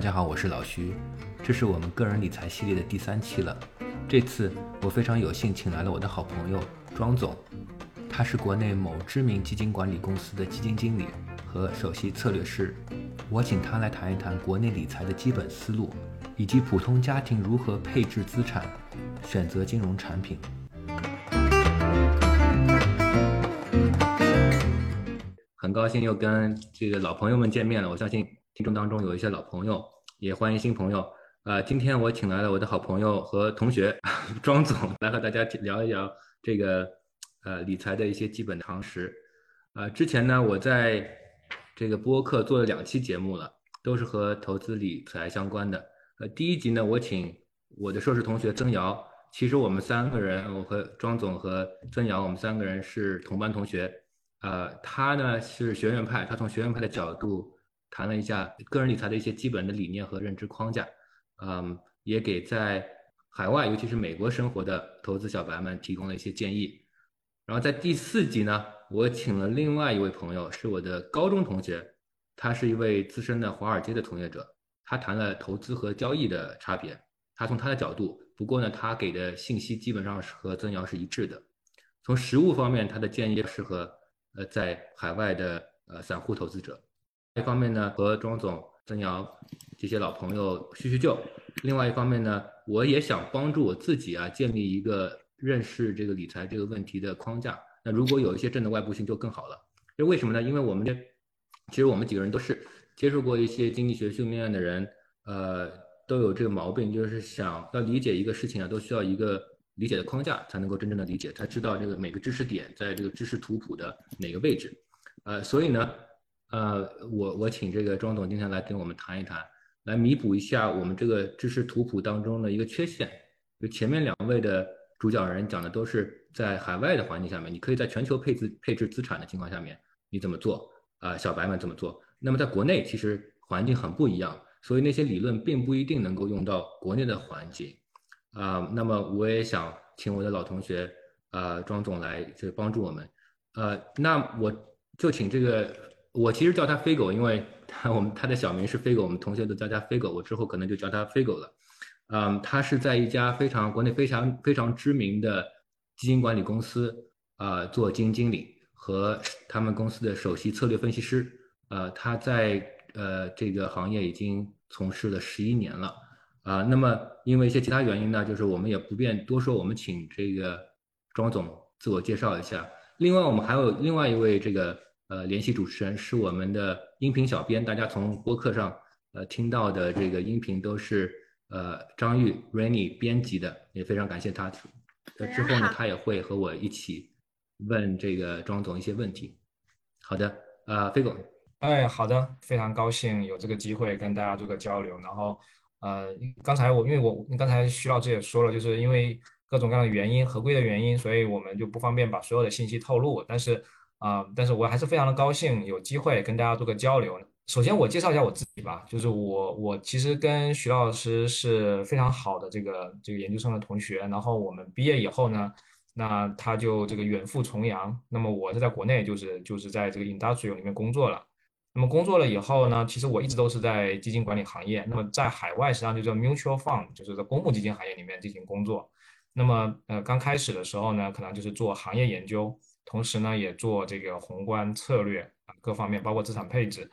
大家好，我是老徐，这是我们个人理财系列的第三期了。这次我非常有幸请来了我的好朋友庄总，他是国内某知名基金管理公司的基金经理和首席策略师。我请他来谈一谈国内理财的基本思路，以及普通家庭如何配置资产、选择金融产品。很高兴又跟这个老朋友们见面了。我相信听众当中有一些老朋友，也欢迎新朋友。呃，今天我请来了我的好朋友和同学 庄总，来和大家聊一聊这个呃理财的一些基本常识。呃，之前呢，我在这个播客做了两期节目了，都是和投资理财相关的。呃，第一集呢，我请我的硕士同学曾瑶，其实我们三个人，我和庄总和曾瑶，我们三个人是同班同学。呃，他呢是学院派，他从学院派的角度谈了一下个人理财的一些基本的理念和认知框架，嗯，也给在海外，尤其是美国生活的投资小白们提供了一些建议。然后在第四集呢，我请了另外一位朋友，是我的高中同学，他是一位资深的华尔街的从业者，他谈了投资和交易的差别，他从他的角度，不过呢，他给的信息基本上是和曾瑶是一致的。从实物方面，他的建议适合。呃，在海外的呃散户投资者，一方面呢和庄总、曾瑶这些老朋友叙叙旧，另外一方面呢，我也想帮助我自己啊建立一个认识这个理财这个问题的框架。那如果有一些正的外部性就更好了。这为什么呢？因为我们这其实我们几个人都是接受过一些经济学训练的人，呃，都有这个毛病，就是想要理解一个事情啊，都需要一个。理解的框架才能够真正的理解，才知道这个每个知识点在这个知识图谱的哪个位置，呃，所以呢，呃，我我请这个庄总今天来跟我们谈一谈，来弥补一下我们这个知识图谱当中的一个缺陷。就前面两位的主讲人讲的都是在海外的环境下面，你可以在全球配置配置资产的情况下面你怎么做啊？小白们怎么做？那么在国内其实环境很不一样，所以那些理论并不一定能够用到国内的环境。啊，那么我也想请我的老同学，呃，庄总来就帮助我们，呃，那我就请这个，我其实叫他飞狗，因为他我们他的小名是飞狗，我们同学都叫他飞狗，我之后可能就叫他飞狗了。嗯，他是在一家非常国内非常非常知名的基金管理公司啊做基金经理和他们公司的首席策略分析师，呃，他在呃这个行业已经从事了十一年了。啊，那么因为一些其他原因呢，就是我们也不便多说，我们请这个庄总自我介绍一下。另外，我们还有另外一位这个呃联系主持人，是我们的音频小编，大家从播客上呃听到的这个音频都是呃张玉 Rainy 编辑的，也非常感谢他。呃之后呢，他也会和我一起问这个庄总一些问题。好的，呃，飞总。哎，好的，非常高兴有这个机会跟大家做个交流，然后。呃，刚才我因为我刚才徐老师也说了，就是因为各种各样的原因，合规的原因，所以我们就不方便把所有的信息透露。但是啊，但是我还是非常的高兴有机会跟大家做个交流。首先我介绍一下我自己吧，就是我我其实跟徐老师是非常好的这个这个研究生的同学。然后我们毕业以后呢，那他就这个远赴重洋，那么我是在国内就是就是在这个 industrial 里面工作了。那么工作了以后呢，其实我一直都是在基金管理行业。那么在海外实际上就叫 mutual fund，就是在公募基金行业里面进行工作。那么呃刚开始的时候呢，可能就是做行业研究，同时呢也做这个宏观策略啊各方面，包括资产配置。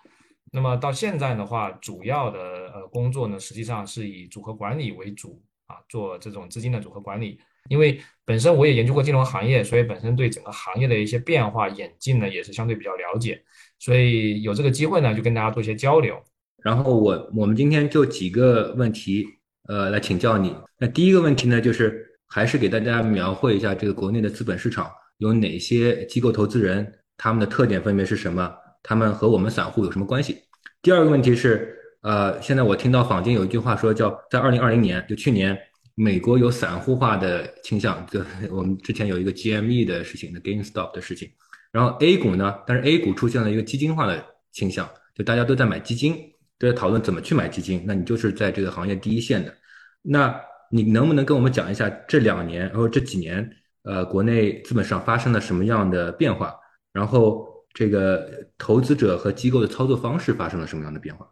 那么到现在的话，主要的呃工作呢，实际上是以组合管理为主啊，做这种资金的组合管理。因为本身我也研究过金融行业，所以本身对整个行业的一些变化演进呢，也是相对比较了解。所以有这个机会呢，就跟大家做一些交流。然后我我们今天就几个问题，呃，来请教你。那第一个问题呢，就是还是给大家描绘一下这个国内的资本市场有哪些机构投资人，他们的特点分别是什么？他们和我们散户有什么关系？第二个问题是，呃，现在我听到坊间有一句话说，叫在二零二零年，就去年，美国有散户化的倾向，就 我们之前有一个 GME 的事情，那 GameStop 的事情。然后 A 股呢？但是 A 股出现了一个基金化的倾向，就大家都在买基金，都在讨论怎么去买基金。那你就是在这个行业第一线的。那你能不能跟我们讲一下这两年，然后这几年，呃，国内资本市场发生了什么样的变化？然后这个投资者和机构的操作方式发生了什么样的变化？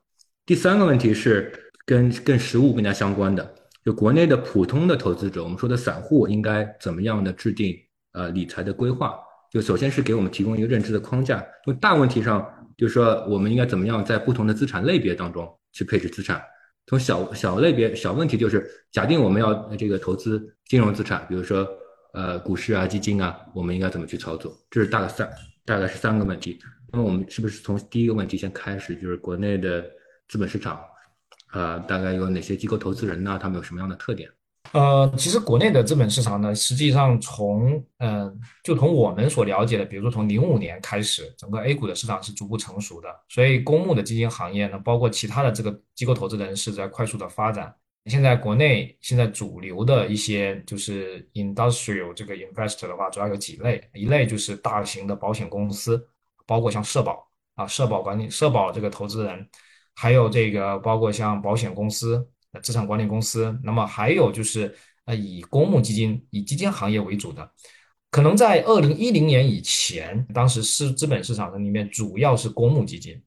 第三个问题是，跟更实物更加相关的，就国内的普通的投资者，我们说的散户应该怎么样的制定呃理财的规划？就首先是给我们提供一个认知的框架。从大问题上，就是说我们应该怎么样在不同的资产类别当中去配置资产。从小小类别小问题，就是假定我们要这个投资金融资产，比如说呃股市啊、基金啊，我们应该怎么去操作？这是大概三大概是三个问题。那么我们是不是从第一个问题先开始？就是国内的资本市场。呃，大概有哪些机构投资人呢？他们有什么样的特点？呃，其实国内的资本市场呢，实际上从嗯，就从我们所了解的，比如说从零五年开始，整个 A 股的市场是逐步成熟的，所以公募的基金行业呢，包括其他的这个机构投资人是在快速的发展。现在国内现在主流的一些就是 industrial 这个 investor 的话，主要有几类，一类就是大型的保险公司，包括像社保啊，社保管理、社保这个投资人。还有这个包括像保险公司、资产管理公司，那么还有就是呃以公募基金、以基金行业为主的，可能在二零一零年以前，当时是资本市场的里面主要是公募基金，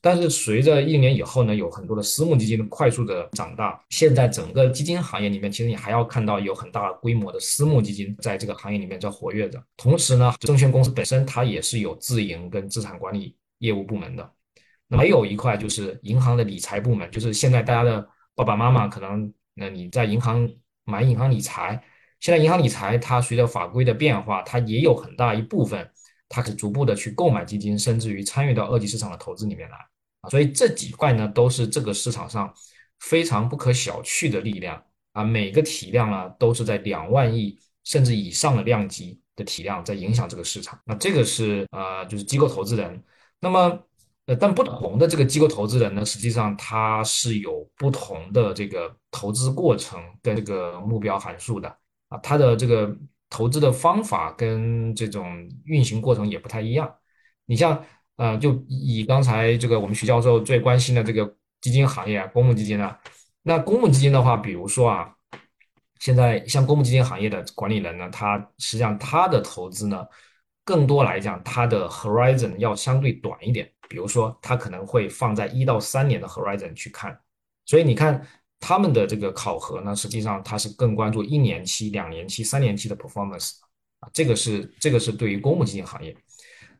但是随着一年以后呢，有很多的私募基金快速的长大，现在整个基金行业里面，其实你还要看到有很大规模的私募基金在这个行业里面在活跃着，同时呢，证券公司本身它也是有自营跟资产管理业务部门的。那还有一块就是银行的理财部门，就是现在大家的爸爸妈妈可能，那你在银行买银行理财，现在银行理财它随着法规的变化，它也有很大一部分，它可以逐步的去购买基金，甚至于参与到二级市场的投资里面来啊。所以这几块呢，都是这个市场上非常不可小觑的力量啊。每个体量呢，都是在两万亿甚至以上的量级的体量在影响这个市场。那这个是呃，就是机构投资人，那么呃。但不同的这个机构投资人呢，实际上他是有不同的这个投资过程跟这个目标函数的啊，他的这个投资的方法跟这种运行过程也不太一样。你像呃，就以刚才这个我们徐教授最关心的这个基金行业，公募基金啊，那公募基金的话，比如说啊，现在像公募基金行业的管理人呢，他实际上他的投资呢，更多来讲，他的 horizon 要相对短一点。比如说，他可能会放在一到三年的 horizon 去看，所以你看他们的这个考核呢，实际上它是更关注一年期、两年期、三年期的 performance 啊，这个是这个是对于公募基金行业。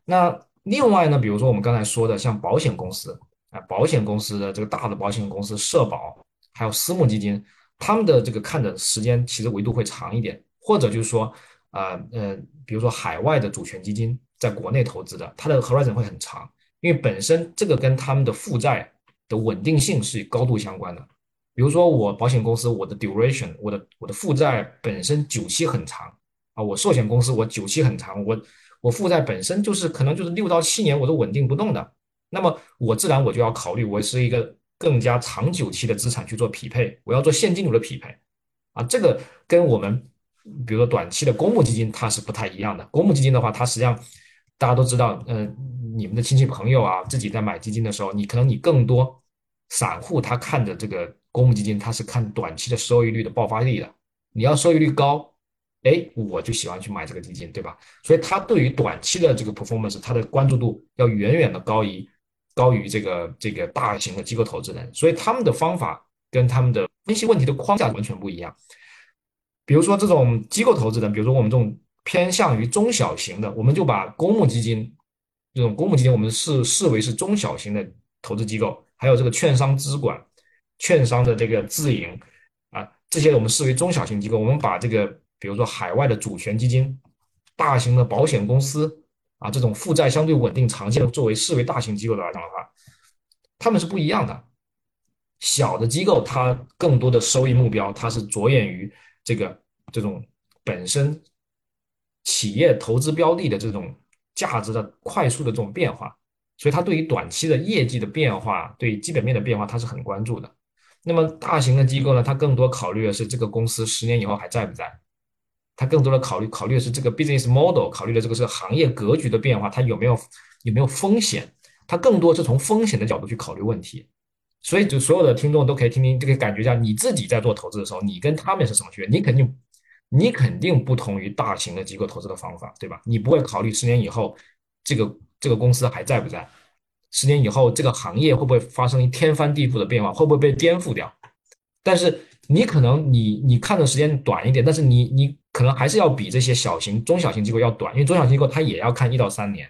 那另外呢，比如说我们刚才说的像保险公司啊，保险公司的这个大的保险公司、社保，还有私募基金，他们的这个看的时间其实维度会长一点，或者就是说，呃呃，比如说海外的主权基金在国内投资的，它的 horizon 会很长。因为本身这个跟他们的负债的稳定性是高度相关的。比如说我保险公司，我的 duration，我的我的负债本身久期很长啊。我寿险公司，我久期很长，我我负债本身就是可能就是六到七年我都稳定不动的。那么我自然我就要考虑，我是一个更加长久期的资产去做匹配，我要做现金流的匹配啊。这个跟我们比如说短期的公募基金它是不太一样的。公募基金的话，它实际上大家都知道，嗯。你们的亲戚朋友啊，自己在买基金的时候，你可能你更多散户他看的这个公募基金，它是看短期的收益率的爆发力的。你要收益率高，哎，我就喜欢去买这个基金，对吧？所以他对于短期的这个 performance，他的关注度要远远的高于高于这个这个大型的机构投资人。所以他们的方法跟他们的分析问题的框架完全不一样。比如说这种机构投资人，比如说我们这种偏向于中小型的，我们就把公募基金。这种公募基金，我们视视为是中小型的投资机构，还有这个券商资管、券商的这个自营啊，这些我们视为中小型机构。我们把这个，比如说海外的主权基金、大型的保险公司啊，这种负债相对稳定、长期的作为视为大型机构的来讲的话，他们是不一样的。小的机构它更多的收益目标，它是着眼于这个这种本身企业投资标的的这种。价值的快速的这种变化，所以它对于短期的业绩的变化，对基本面的变化，它是很关注的。那么大型的机构呢，它更多考虑的是这个公司十年以后还在不在，它更多的考虑考虑的是这个 business model，考虑的这个是行业格局的变化，它有没有有没有风险，它更多是从风险的角度去考虑问题。所以就所有的听众都可以听听这个感觉，一下你自己在做投资的时候，你跟他们是什么区别？你肯定。你肯定不同于大型的机构投资的方法，对吧？你不会考虑十年以后这个这个公司还在不在，十年以后这个行业会不会发生天翻地覆的变化，会不会被颠覆掉？但是你可能你你看的时间短一点，但是你你可能还是要比这些小型中小型机构要短，因为中小型机构它也要看一到三年，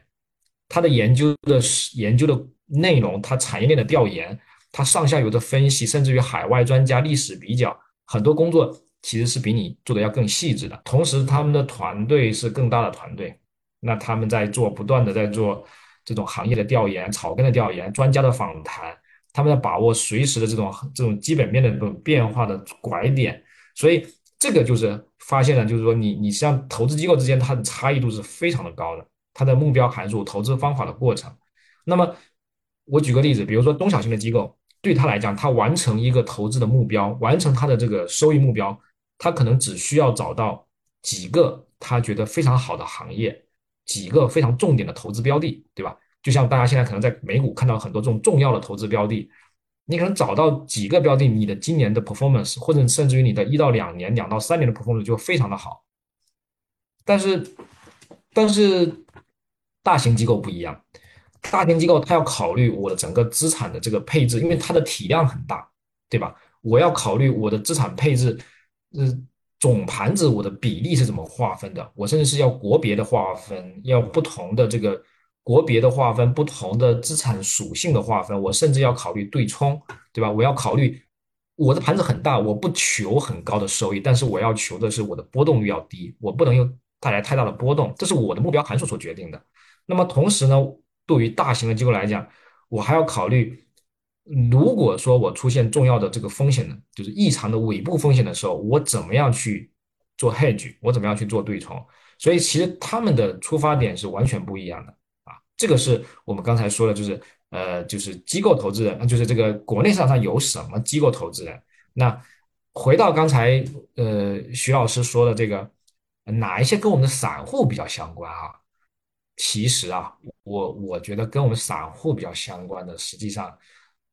它的研究的研究的内容，它产业链的调研，它上下游的分析，甚至于海外专家历史比较，很多工作其实是比你做的要更细致的。同时，他们的团队是更大的团队，那他们在做不断的在做这种行业的调研、草根的调研、专家的访谈。他们要把握随时的这种这种基本面的这种变化的拐点，所以这个就是发现了，就是说你你实际上投资机构之间它的差异度是非常的高的，它的目标函数、投资方法的过程。那么我举个例子，比如说中小型的机构，对他来讲，他完成一个投资的目标，完成他的这个收益目标，他可能只需要找到几个他觉得非常好的行业，几个非常重点的投资标的，对吧？就像大家现在可能在美股看到很多这种重要的投资标的，你可能找到几个标的，你的今年的 performance 或者甚至于你的一到两年、两到三年的 performance 就非常的好。但是，但是大型机构不一样，大型机构它要考虑我的整个资产的这个配置，因为它的体量很大，对吧？我要考虑我的资产配置，嗯，总盘子我的比例是怎么划分的？我甚至是要国别的划分，要不同的这个。国别的划分，不同的资产属性的划分，我甚至要考虑对冲，对吧？我要考虑我的盘子很大，我不求很高的收益，但是我要求的是我的波动率要低，我不能有带来太大的波动，这是我的目标函数所决定的。那么同时呢，对于大型的机构来讲，我还要考虑，如果说我出现重要的这个风险呢，就是异常的尾部风险的时候，我怎么样去做 hedge，我怎么样去做对冲？所以其实他们的出发点是完全不一样的啊。这个是我们刚才说的，就是呃，就是机构投资人，那就是这个国内市场上有什么机构投资人？那回到刚才呃徐老师说的这个，哪一些跟我们的散户比较相关啊？其实啊，我我觉得跟我们散户比较相关的，实际上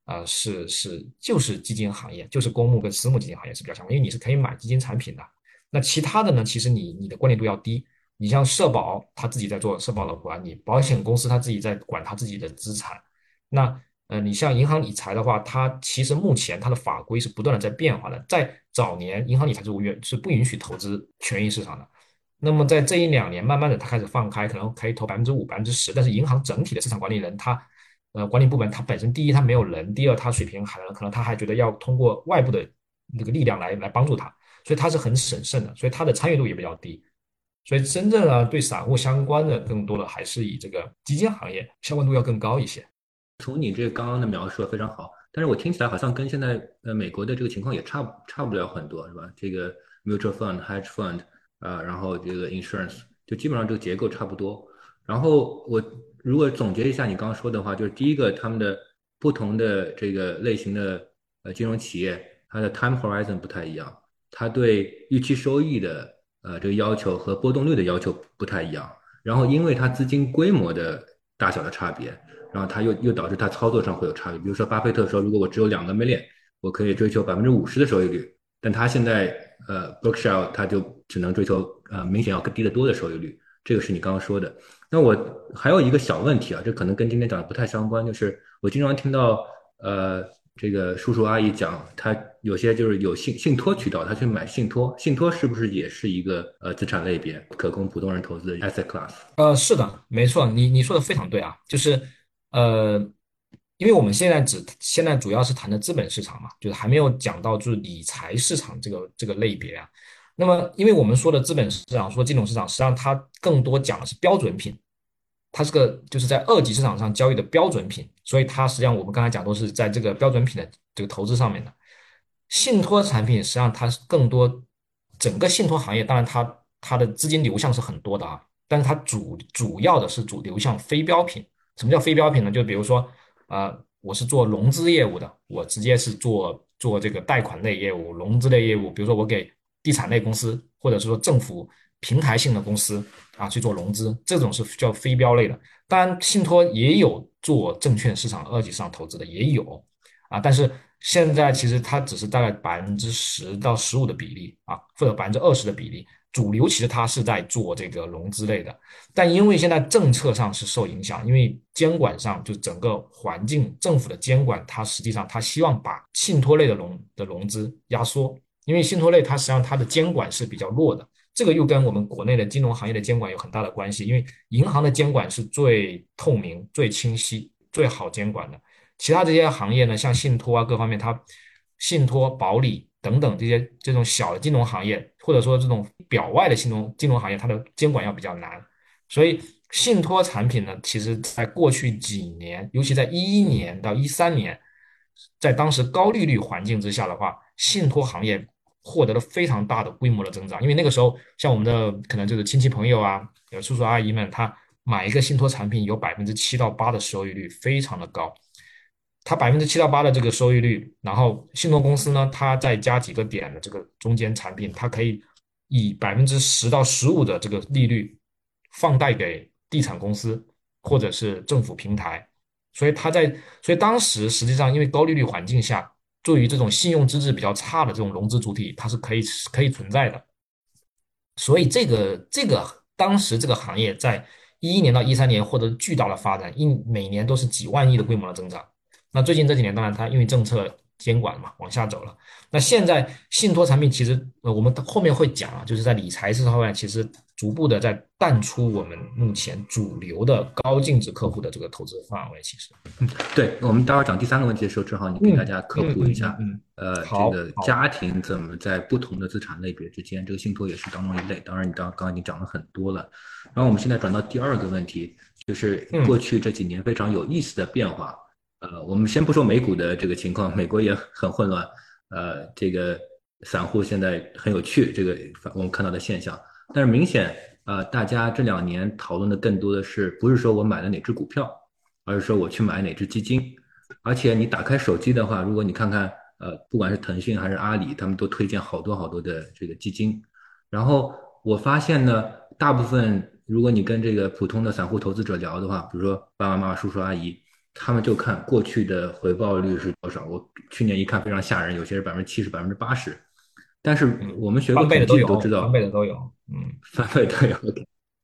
啊是是就是基金行业，就是公募跟私募基金行业是比较相关，因为你是可以买基金产品的。那其他的呢，其实你你的关联度要低。你像社保，他自己在做社保的管理；保险公司他自己在管他自己的资产。那呃，你像银行理财的话，它其实目前它的法规是不断的在变化的。在早年，银行理财是不允是不允许投资权益市场的。那么在这一两年，慢慢的它开始放开，可能可以投百分之五、百分之十。但是银行整体的市场管理人，他呃管理部门，它本身第一它没有人，第二它水平还可能他还觉得要通过外部的那个力量来来帮助他，所以他是很审慎的，所以他的参与度也比较低。所以，真正呢，对散户相关的更多的还是以这个基金行业相关度要更高一些。从你这刚刚的描述非常好，但是我听起来好像跟现在呃美国的这个情况也差差不了很多，是吧？这个 mutual fund、hedge fund 啊，然后这个 insurance 就基本上这个结构差不多。然后我如果总结一下你刚刚说的话，就是第一个，他们的不同的这个类型的呃金融企业，它的 time horizon 不太一样，它对预期收益的。呃，这个要求和波动率的要求不太一样，然后因为它资金规模的大小的差别，然后它又又导致它操作上会有差别。比如说，巴菲特说，如果我只有两个 million，我可以追求百分之五十的收益率，但他现在呃，Berkshire 他就只能追求呃明显要更低得多的收益率。这个是你刚刚说的。那我还有一个小问题啊，这可能跟今天讲的不太相关，就是我经常听到呃。这个叔叔阿姨讲，他有些就是有信信托渠道，他去买信托，信托是不是也是一个呃资产类别，可供普通人投资的 asset class？呃，是的，没错，你你说的非常对啊，就是呃，因为我们现在只现在主要是谈的资本市场嘛，就是还没有讲到就是理财市场这个这个类别啊。那么，因为我们说的资本市场，说金融市场，实际上它更多讲的是标准品。它是个就是在二级市场上交易的标准品，所以它实际上我们刚才讲都是在这个标准品的这个投资上面的。信托产品实际上它是更多整个信托行业，当然它它的资金流向是很多的啊，但是它主主要的是主流向非标品。什么叫非标品呢？就比如说呃，我是做融资业务的，我直接是做做这个贷款类业务、融资类业务，比如说我给地产类公司或者是说政府平台性的公司。啊，去做融资，这种是叫非标类的。当然，信托也有做证券市场二级市场投资的，也有啊。但是现在其实它只是大概百分之十到十五的比例啊，或者百分之二十的比例。主流其实它是在做这个融资类的，但因为现在政策上是受影响，因为监管上就整个环境政府的监管，它实际上它希望把信托类的融的融资压缩，因为信托类它实际上它的监管是比较弱的，这个又跟我们国内的金融行业的监管有很大的关系，因为银行的监管是最透明、最清晰、最好监管的，其他这些行业呢，像信托啊各方面，它信托、保理。等等这些这种小的金融行业，或者说这种表外的金融金融行业，它的监管要比较难。所以信托产品呢，其实在过去几年，尤其在一一年到一三年，在当时高利率环境之下的话，信托行业获得了非常大的规模的增长。因为那个时候，像我们的可能就是亲戚朋友啊，有叔叔阿姨们，他买一个信托产品有百分之七到八的收益率，非常的高。他百分之七到八的这个收益率，然后信托公司呢，它再加几个点的这个中间产品，它可以以百分之十到十五的这个利率放贷给地产公司或者是政府平台，所以它在所以当时实际上因为高利率环境下，对于这种信用资质比较差的这种融资主体，它是可以可以存在的，所以这个这个当时这个行业在一一年到一三年获得巨大的发展，一每年都是几万亿的规模的增长。那最近这几年，当然它因为政策监管嘛，往下走了。那现在信托产品其实，呃，我们后面会讲啊，就是在理财市场外，其实逐步的在淡出我们目前主流的高净值客户的这个投资范围。其实，嗯，对我们待会儿讲第三个问题的时候，正好你给大家科普一下，嗯，呃，这个家庭怎么在不同的资产类别之间，这个信托也是当中一类。当然，你刚刚已经讲了很多了。然后我们现在转到第二个问题，就是过去这几年非常有意思的变化。呃，我们先不说美股的这个情况，美国也很混乱。呃，这个散户现在很有趣，这个我们看到的现象。但是明显，呃，大家这两年讨论的更多的是，不是说我买了哪只股票，而是说我去买哪只基金。而且你打开手机的话，如果你看看，呃，不管是腾讯还是阿里，他们都推荐好多好多的这个基金。然后我发现呢，大部分如果你跟这个普通的散户投资者聊的话，比如说爸爸妈妈、叔叔阿姨。他们就看过去的回报率是多少。我去年一看非常吓人，有些是百分之七十、百分之八十。但是我们学过统计都知道，翻倍的都有，嗯，翻倍都有。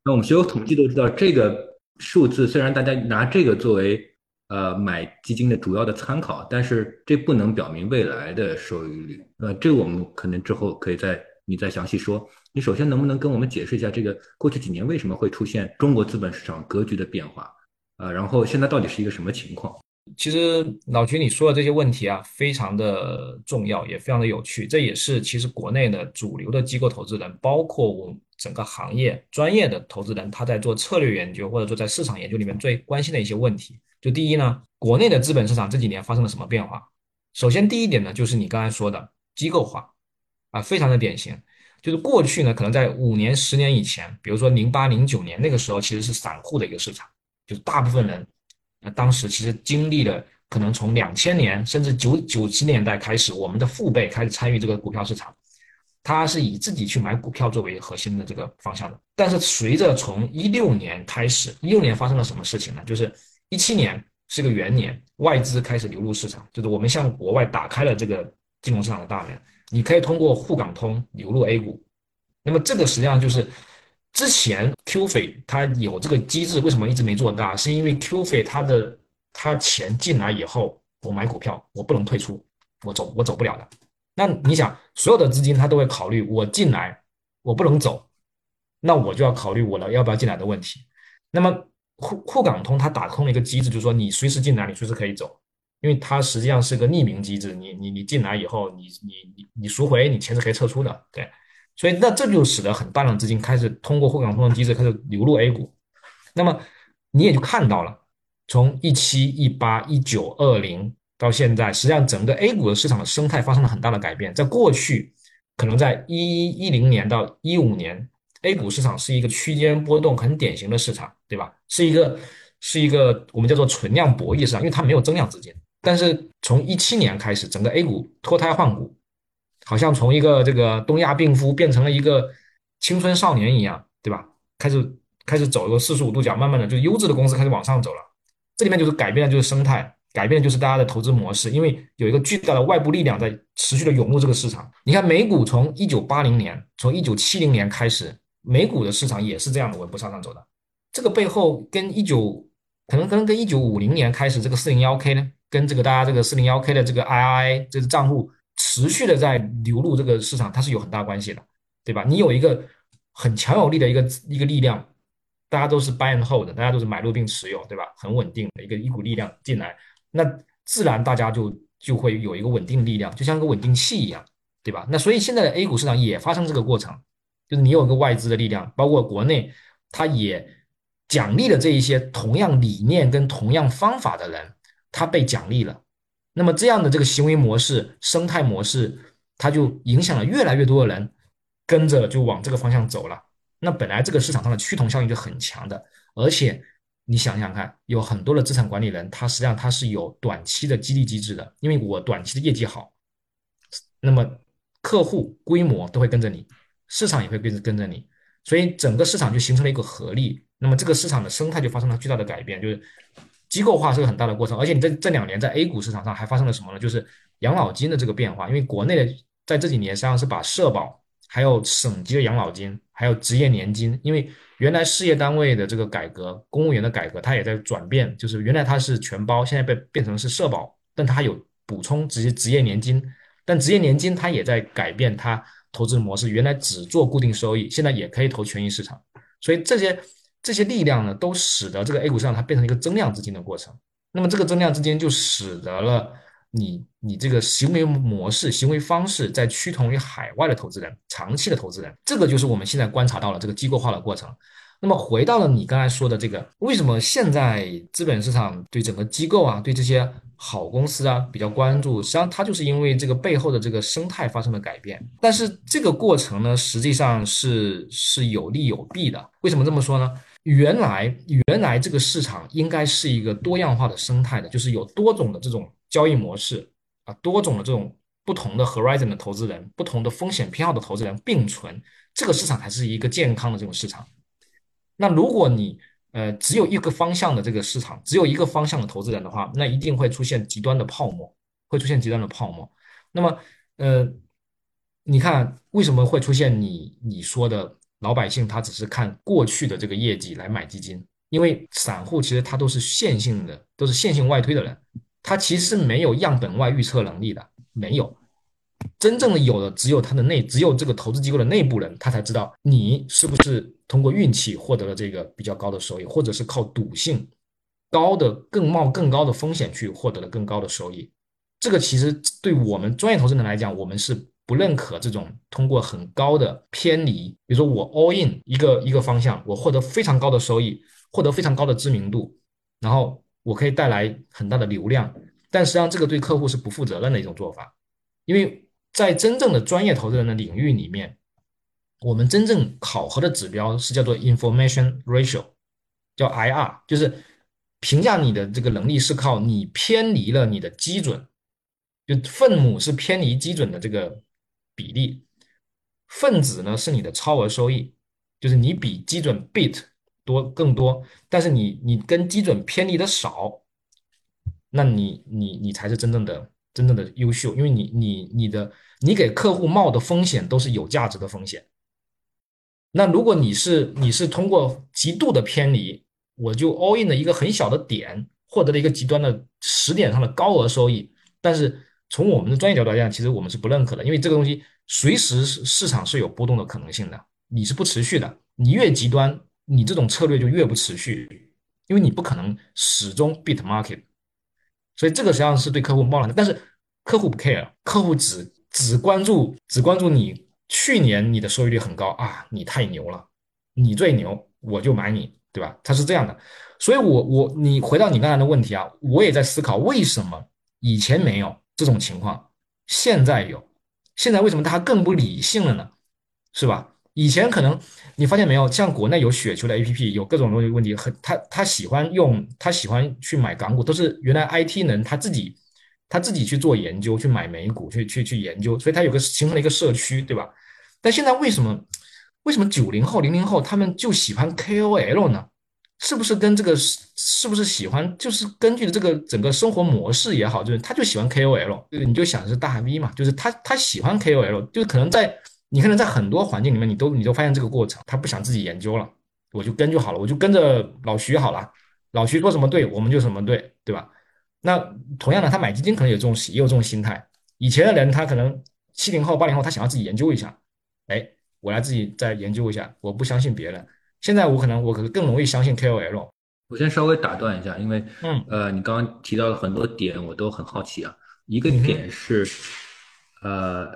那我们学过统计都知道，这个数字虽然大家拿这个作为呃买基金的主要的参考，但是这不能表明未来的收益率。呃，这个我们可能之后可以再你再详细说。你首先能不能跟我们解释一下，这个过去几年为什么会出现中国资本市场格局的变化？啊，然后现在到底是一个什么情况？其实老徐你说的这些问题啊，非常的重要，也非常的有趣。这也是其实国内的主流的机构投资人，包括我整个行业专业的投资人，他在做策略研究或者说在市场研究里面最关心的一些问题。就第一呢，国内的资本市场这几年发生了什么变化？首先第一点呢，就是你刚才说的机构化啊，非常的典型。就是过去呢，可能在五年、十年以前，比如说零八、零九年那个时候，其实是散户的一个市场。就大部分人，那当时其实经历了可能从两千年甚至九九十年代开始，我们的父辈开始参与这个股票市场，他是以自己去买股票作为核心的这个方向的。但是随着从一六年开始，一六年发生了什么事情呢？就是一七年是个元年，外资开始流入市场，就是我们向国外打开了这个金融市场的大门，你可以通过沪港通流入 A 股。那么这个实际上就是。之前 Q 费它有这个机制，为什么一直没做大？是因为 Q 费它的它钱进来以后，我买股票我不能退出，我走我走不了的。那你想，所有的资金它都会考虑我进来我不能走，那我就要考虑我的要不要进来的问题。那么沪沪港通它打通了一个机制，就是说你随时进来，你随时可以走，因为它实际上是个匿名机制，你你你进来以后，你你你你赎回，你钱是可以撤出的，对。所以那这就使得很大量资金开始通过沪港通的机制开始流入 A 股，那么你也就看到了，从一七、一八、一九、二零到现在，实际上整个 A 股的市场的生态发生了很大的改变。在过去，可能在一一一零年到一五年，A 股市场是一个区间波动很典型的市场，对吧？是一个是一个我们叫做存量博弈市场，因为它没有增量资金。但是从一七年开始，整个 A 股脱胎换骨。好像从一个这个东亚病夫变成了一个青春少年一样，对吧？开始开始走一个四十五度角，慢慢的就优质的公司开始往上走了。这里面就是改变的就是生态，改变的就是大家的投资模式，因为有一个巨大的外部力量在持续的涌入这个市场。你看美股从一九八零年，从一九七零年开始，美股的市场也是这样的稳步向上走的。这个背后跟一九可能可能跟一九五零年开始这个四零幺 K 呢，跟这个大家这个四零幺 K 的这个 IRA 这个账户持续的在流入这个市场，它是有很大关系的，对吧？你有一个很强有力的一个一个力量，大家都是 buy and hold，大家都是买入并持有，对吧？很稳定的一个一股力量进来。那自然大家就就会有一个稳定力量，就像个稳定器一样，对吧？那所以现在的 A 股市场也发生这个过程，就是你有一个外资的力量，包括国内，它也奖励了这一些同样理念跟同样方法的人，他被奖励了。那么这样的这个行为模式、生态模式，它就影响了越来越多的人跟着就往这个方向走了。那本来这个市场上的趋同效应就很强的，而且。你想想看，有很多的资产管理人，他实际上他是有短期的激励机制的，因为我短期的业绩好，那么客户规模都会跟着你，市场也会跟着跟着你，所以整个市场就形成了一个合力，那么这个市场的生态就发生了巨大的改变，就是机构化是个很大的过程，而且你这这两年在 A 股市场上还发生了什么呢？就是养老金的这个变化，因为国内的在这几年实际上是把社保，还有省级的养老金，还有职业年金，因为原来事业单位的这个改革，公务员的改革，它也在转变。就是原来它是全包，现在被变成是社保，但它有补充职职业年金。但职业年金它也在改变它投资模式，原来只做固定收益，现在也可以投权益市场。所以这些这些力量呢，都使得这个 A 股市场它变成一个增量资金的过程。那么这个增量资金就使得了。你你这个行为模式、行为方式在趋同于海外的投资人、长期的投资人，这个就是我们现在观察到了这个机构化的过程。那么回到了你刚才说的这个，为什么现在资本市场对整个机构啊、对这些好公司啊比较关注？实际上它就是因为这个背后的这个生态发生了改变。但是这个过程呢，实际上是是有利有弊的。为什么这么说呢？原来原来这个市场应该是一个多样化的生态的，就是有多种的这种。交易模式啊，多种的这种不同的 horizon 的投资人，不同的风险偏好的投资人并存，这个市场才是一个健康的这种市场。那如果你呃只有一个方向的这个市场，只有一个方向的投资人的话，那一定会出现极端的泡沫，会出现极端的泡沫。那么呃，你看为什么会出现你你说的老百姓他只是看过去的这个业绩来买基金？因为散户其实他都是线性的，都是线性外推的人。他其实没有样本外预测能力的，没有真正的有的只有他的内，只有这个投资机构的内部人，他才知道你是不是通过运气获得了这个比较高的收益，或者是靠赌性高的更冒更高的风险去获得了更高的收益。这个其实对我们专业投资人来讲，我们是不认可这种通过很高的偏离，比如说我 all in 一个一个方向，我获得非常高的收益，获得非常高的知名度，然后。我可以带来很大的流量，但实际上这个对客户是不负责任的一种做法，因为在真正的专业投资人的领域里面，我们真正考核的指标是叫做 information ratio，叫 IR，就是评价你的这个能力是靠你偏离了你的基准，就分母是偏离基准的这个比例，分子呢是你的超额收益，就是你比基准 beat。多更多，但是你你跟基准偏离的少，那你你你才是真正的真正的优秀，因为你你你的你给客户冒的风险都是有价值的风险。那如果你是你是通过极度的偏离，我就 all in 的一个很小的点，获得了一个极端的时点上的高额收益，但是从我们的专业角度来讲，其实我们是不认可的，因为这个东西随时市场是有波动的可能性的，你是不持续的，你越极端。你这种策略就越不持续，因为你不可能始终 beat market，所以这个实际上是对客户冒了的。但是客户不 care，客户只只关注只关注你去年你的收益率很高啊，你太牛了，你最牛，我就买你，对吧？他是这样的。所以，我我你回到你刚才的问题啊，我也在思考为什么以前没有这种情况，现在有，现在为什么他更不理性了呢？是吧？以前可能你发现没有，像国内有雪球的 A P P，有各种东西问题，很他他喜欢用，他喜欢去买港股，都是原来 I T 人他自己他自己去做研究，去买美股，去去去研究，所以他有个形成了一个社区，对吧？但现在为什么为什么九零后零零后他们就喜欢 K O L 呢？是不是跟这个是是不是喜欢，就是根据这个整个生活模式也好，就是他就喜欢 KOL，你就想是大 V 嘛，就是他他喜欢 KOL，就是可能在你可能在很多环境里面，你都你都发现这个过程，他不想自己研究了，我就跟就好了，我就跟着老徐好了，老徐说什么对，我们就什么对，对吧？那同样的，他买基金可能有这种也有这种心态。以前的人他可能七零后八零后，他想要自己研究一下，哎，我来自己再研究一下，我不相信别人。现在我可能我可能更容易相信 KOL。我先稍微打断一下，因为嗯呃，你刚刚提到了很多点，我都很好奇啊。一个点是，呃，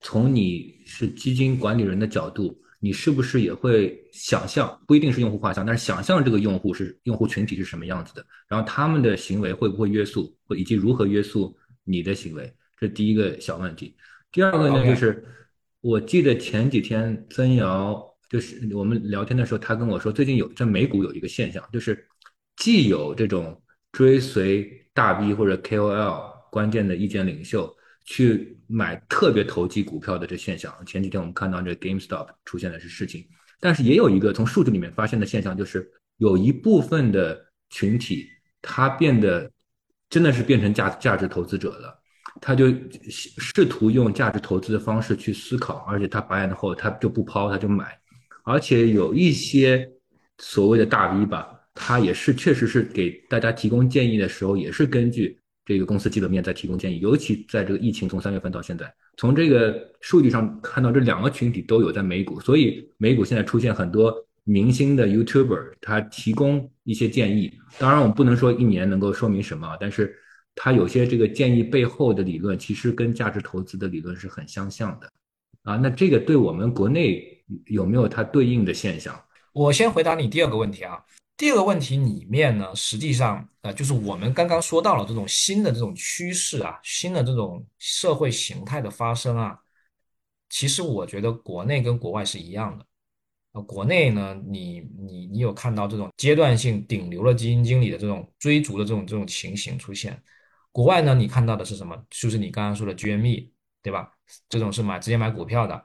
从你是基金管理人的角度，你是不是也会想象，不一定是用户画像，但是想象这个用户是用户群体是什么样子的，然后他们的行为会不会约束，或以及如何约束你的行为，这第一个小问题。第二个呢就是我记得前几天曾瑶就是我们聊天的时候，他跟我说，最近有在美股有一个现象，就是既有这种追随大 V 或者 KOL 关键的意见领袖去买特别投机股票的这现象。前几天我们看到这 GameStop 出现的是事情，但是也有一个从数据里面发现的现象，就是有一部分的群体，他变得真的是变成价价值投资者了。他就试图用价值投资的方式去思考，而且他白眼后他就不抛，他就买，而且有一些所谓的大 V 吧，他也是确实是给大家提供建议的时候，也是根据这个公司基本面在提供建议，尤其在这个疫情从三月份到现在，从这个数据上看到这两个群体都有在美股，所以美股现在出现很多明星的 YouTuber，他提供一些建议，当然我们不能说一年能够说明什么，但是。它有些这个建议背后的理论，其实跟价值投资的理论是很相像的，啊，那这个对我们国内有没有它对应的现象？我先回答你第二个问题啊。第二个问题里面呢，实际上呃，就是我们刚刚说到了这种新的这种趋势啊，新的这种社会形态的发生啊，其实我觉得国内跟国外是一样的。呃，国内呢，你你你有看到这种阶段性顶流的基金经理的这种追逐的这种这种情形出现。国外呢，你看到的是什么？就是你刚刚说的 GME，对吧？这种是买直接买股票的，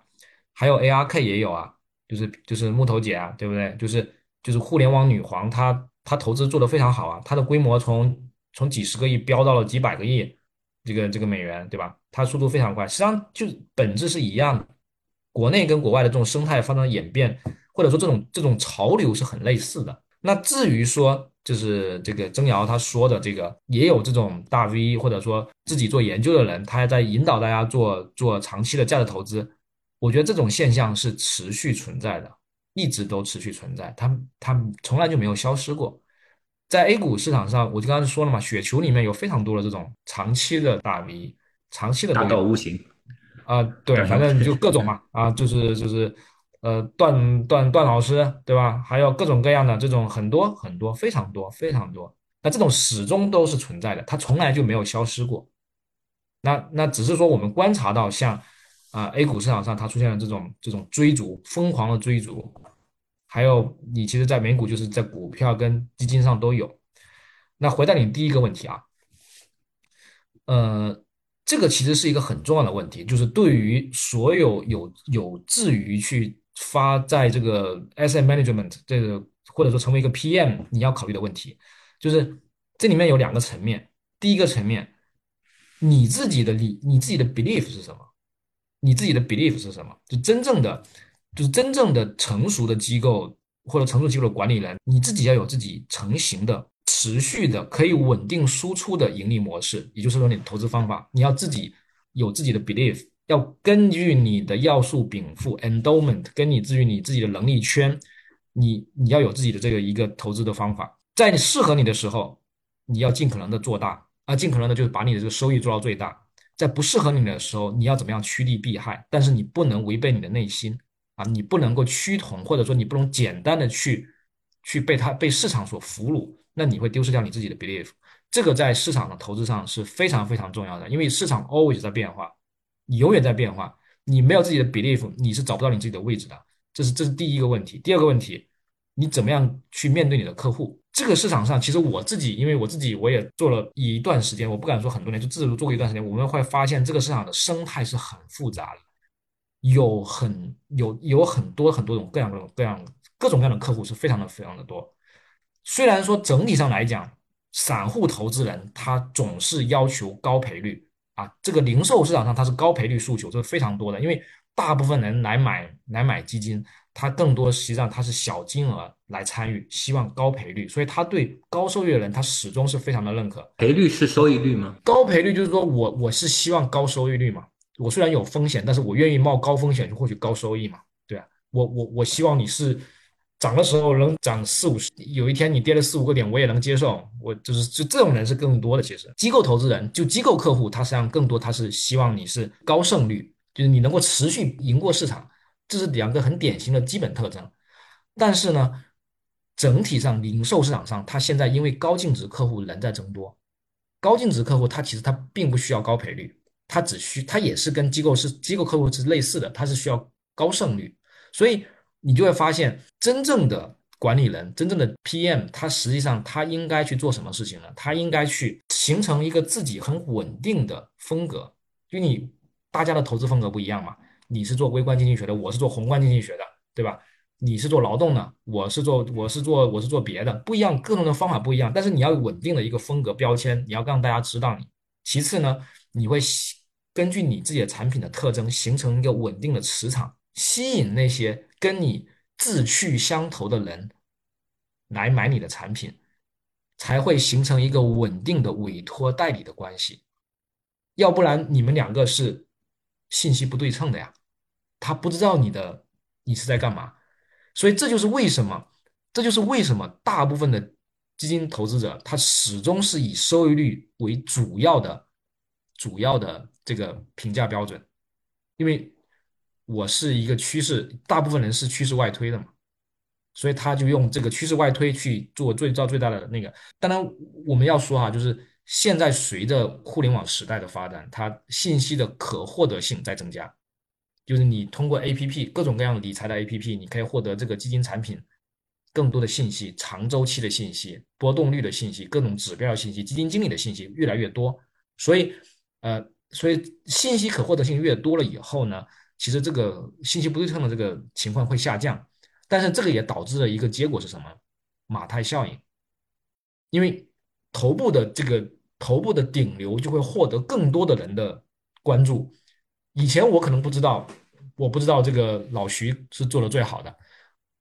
还有 ARK 也有啊，就是就是木头姐啊，对不对？就是就是互联网女皇，她她投资做得非常好啊，她的规模从从几十个亿飙到了几百个亿，这个这个美元，对吧？它速度非常快，实际上就本质是一样的。国内跟国外的这种生态发生演变，或者说这种这种潮流是很类似的。那至于说，就是这个曾瑶她说的这个，也有这种大 V 或者说自己做研究的人，他还在引导大家做做长期的价值投资。我觉得这种现象是持续存在的，一直都持续存在，它它从来就没有消失过。在 A 股市场上，我就刚才说了嘛，雪球里面有非常多的这种长期的大 V，长期的大道无形。啊，对，反正就各种嘛，啊，就是就是，呃，段段段老师，对吧？还有各种各样的这种很多很多非常多非常多，那这种始终都是存在的，它从来就没有消失过。那那只是说我们观察到像啊 A 股市场上它出现了这种这种追逐疯狂的追逐，还有你其实，在美股就是在股票跟基金上都有。那回答你第一个问题啊，呃。这个其实是一个很重要的问题，就是对于所有有有志于去发在这个 asset management 这个或者说成为一个 PM 你要考虑的问题，就是这里面有两个层面。第一个层面，你自己的理你自己的 belief 是什么？你自己的 belief 是什么？就真正的就是真正的成熟的机构或者成熟机构的管理人，你自己要有自己成型的。持续的可以稳定输出的盈利模式，也就是说你的投资方法，你要自己有自己的 belief，要根据你的要素禀赋 endowment，跟你至于你自己的能力圈，你你要有自己的这个一个投资的方法，在你适合你的时候，你要尽可能的做大啊，尽可能的就是把你的这个收益做到最大，在不适合你的时候，你要怎么样趋利避害，但是你不能违背你的内心啊，你不能够趋同，或者说你不能简单的去去被它被市场所俘虏。那你会丢失掉你自己的 belief，这个在市场的投资上是非常非常重要的，因为市场 always 在变化，你永远在变化，你没有自己的 belief，你是找不到你自己的位置的，这是这是第一个问题。第二个问题，你怎么样去面对你的客户？这个市场上，其实我自己，因为我自己我也做了一段时间，我不敢说很多年，就自如做过一段时间，我们会发现这个市场的生态是很复杂的，有很有有很多很多种各样各种各样各种各样的客户是非常的非常的多。虽然说整体上来讲，散户投资人他总是要求高赔率啊，这个零售市场上它是高赔率诉求，这是非常多的，因为大部分人来买来买基金，他更多实际上他是小金额来参与，希望高赔率，所以他对高收益的人他始终是非常的认可。赔率是收益率吗？高赔率就是说我我是希望高收益率嘛，我虽然有风险，但是我愿意冒高风险去获取高收益嘛，对啊，我我我希望你是。涨的时候能涨四五十，有一天你跌了四五个点，我也能接受。我就是就这种人是更多的。其实机构投资人就机构客户，他实际上更多他是希望你是高胜率，就是你能够持续赢过市场，这是两个很典型的基本特征。但是呢，整体上零售市场上，它现在因为高净值客户人在增多，高净值客户他其实他并不需要高赔率，他只需他也是跟机构是机构客户是类似的，他是需要高胜率，所以。你就会发现，真正的管理人，真正的 PM，他实际上他应该去做什么事情呢？他应该去形成一个自己很稳定的风格。就你大家的投资风格不一样嘛，你是做微观经济学的，我是做宏观经济学的，对吧？你是做劳动的，我是做我是做我是做别的，不一样，各种的方法不一样。但是你要有稳定的一个风格标签，你要让大家知道你。其次呢，你会根据你自己的产品的特征，形成一个稳定的磁场，吸引那些。跟你志趣相投的人来买你的产品，才会形成一个稳定的委托代理的关系。要不然你们两个是信息不对称的呀，他不知道你的你是在干嘛。所以这就是为什么，这就是为什么大部分的基金投资者他始终是以收益率为主要的、主要的这个评价标准，因为。我是一个趋势，大部分人是趋势外推的嘛，所以他就用这个趋势外推去做最造最大的那个。当然，我们要说哈，就是现在随着互联网时代的发展，它信息的可获得性在增加，就是你通过 A P P 各种各样的理财的 A P P，你可以获得这个基金产品更多的信息、长周期的信息、波动率的信息、各种指标信息、基金经理的信息越来越多。所以，呃，所以信息可获得性越多了以后呢？其实这个信息不对称的这个情况会下降，但是这个也导致了一个结果是什么？马太效应。因为头部的这个头部的顶流就会获得更多的人的关注。以前我可能不知道，我不知道这个老徐是做的最好的，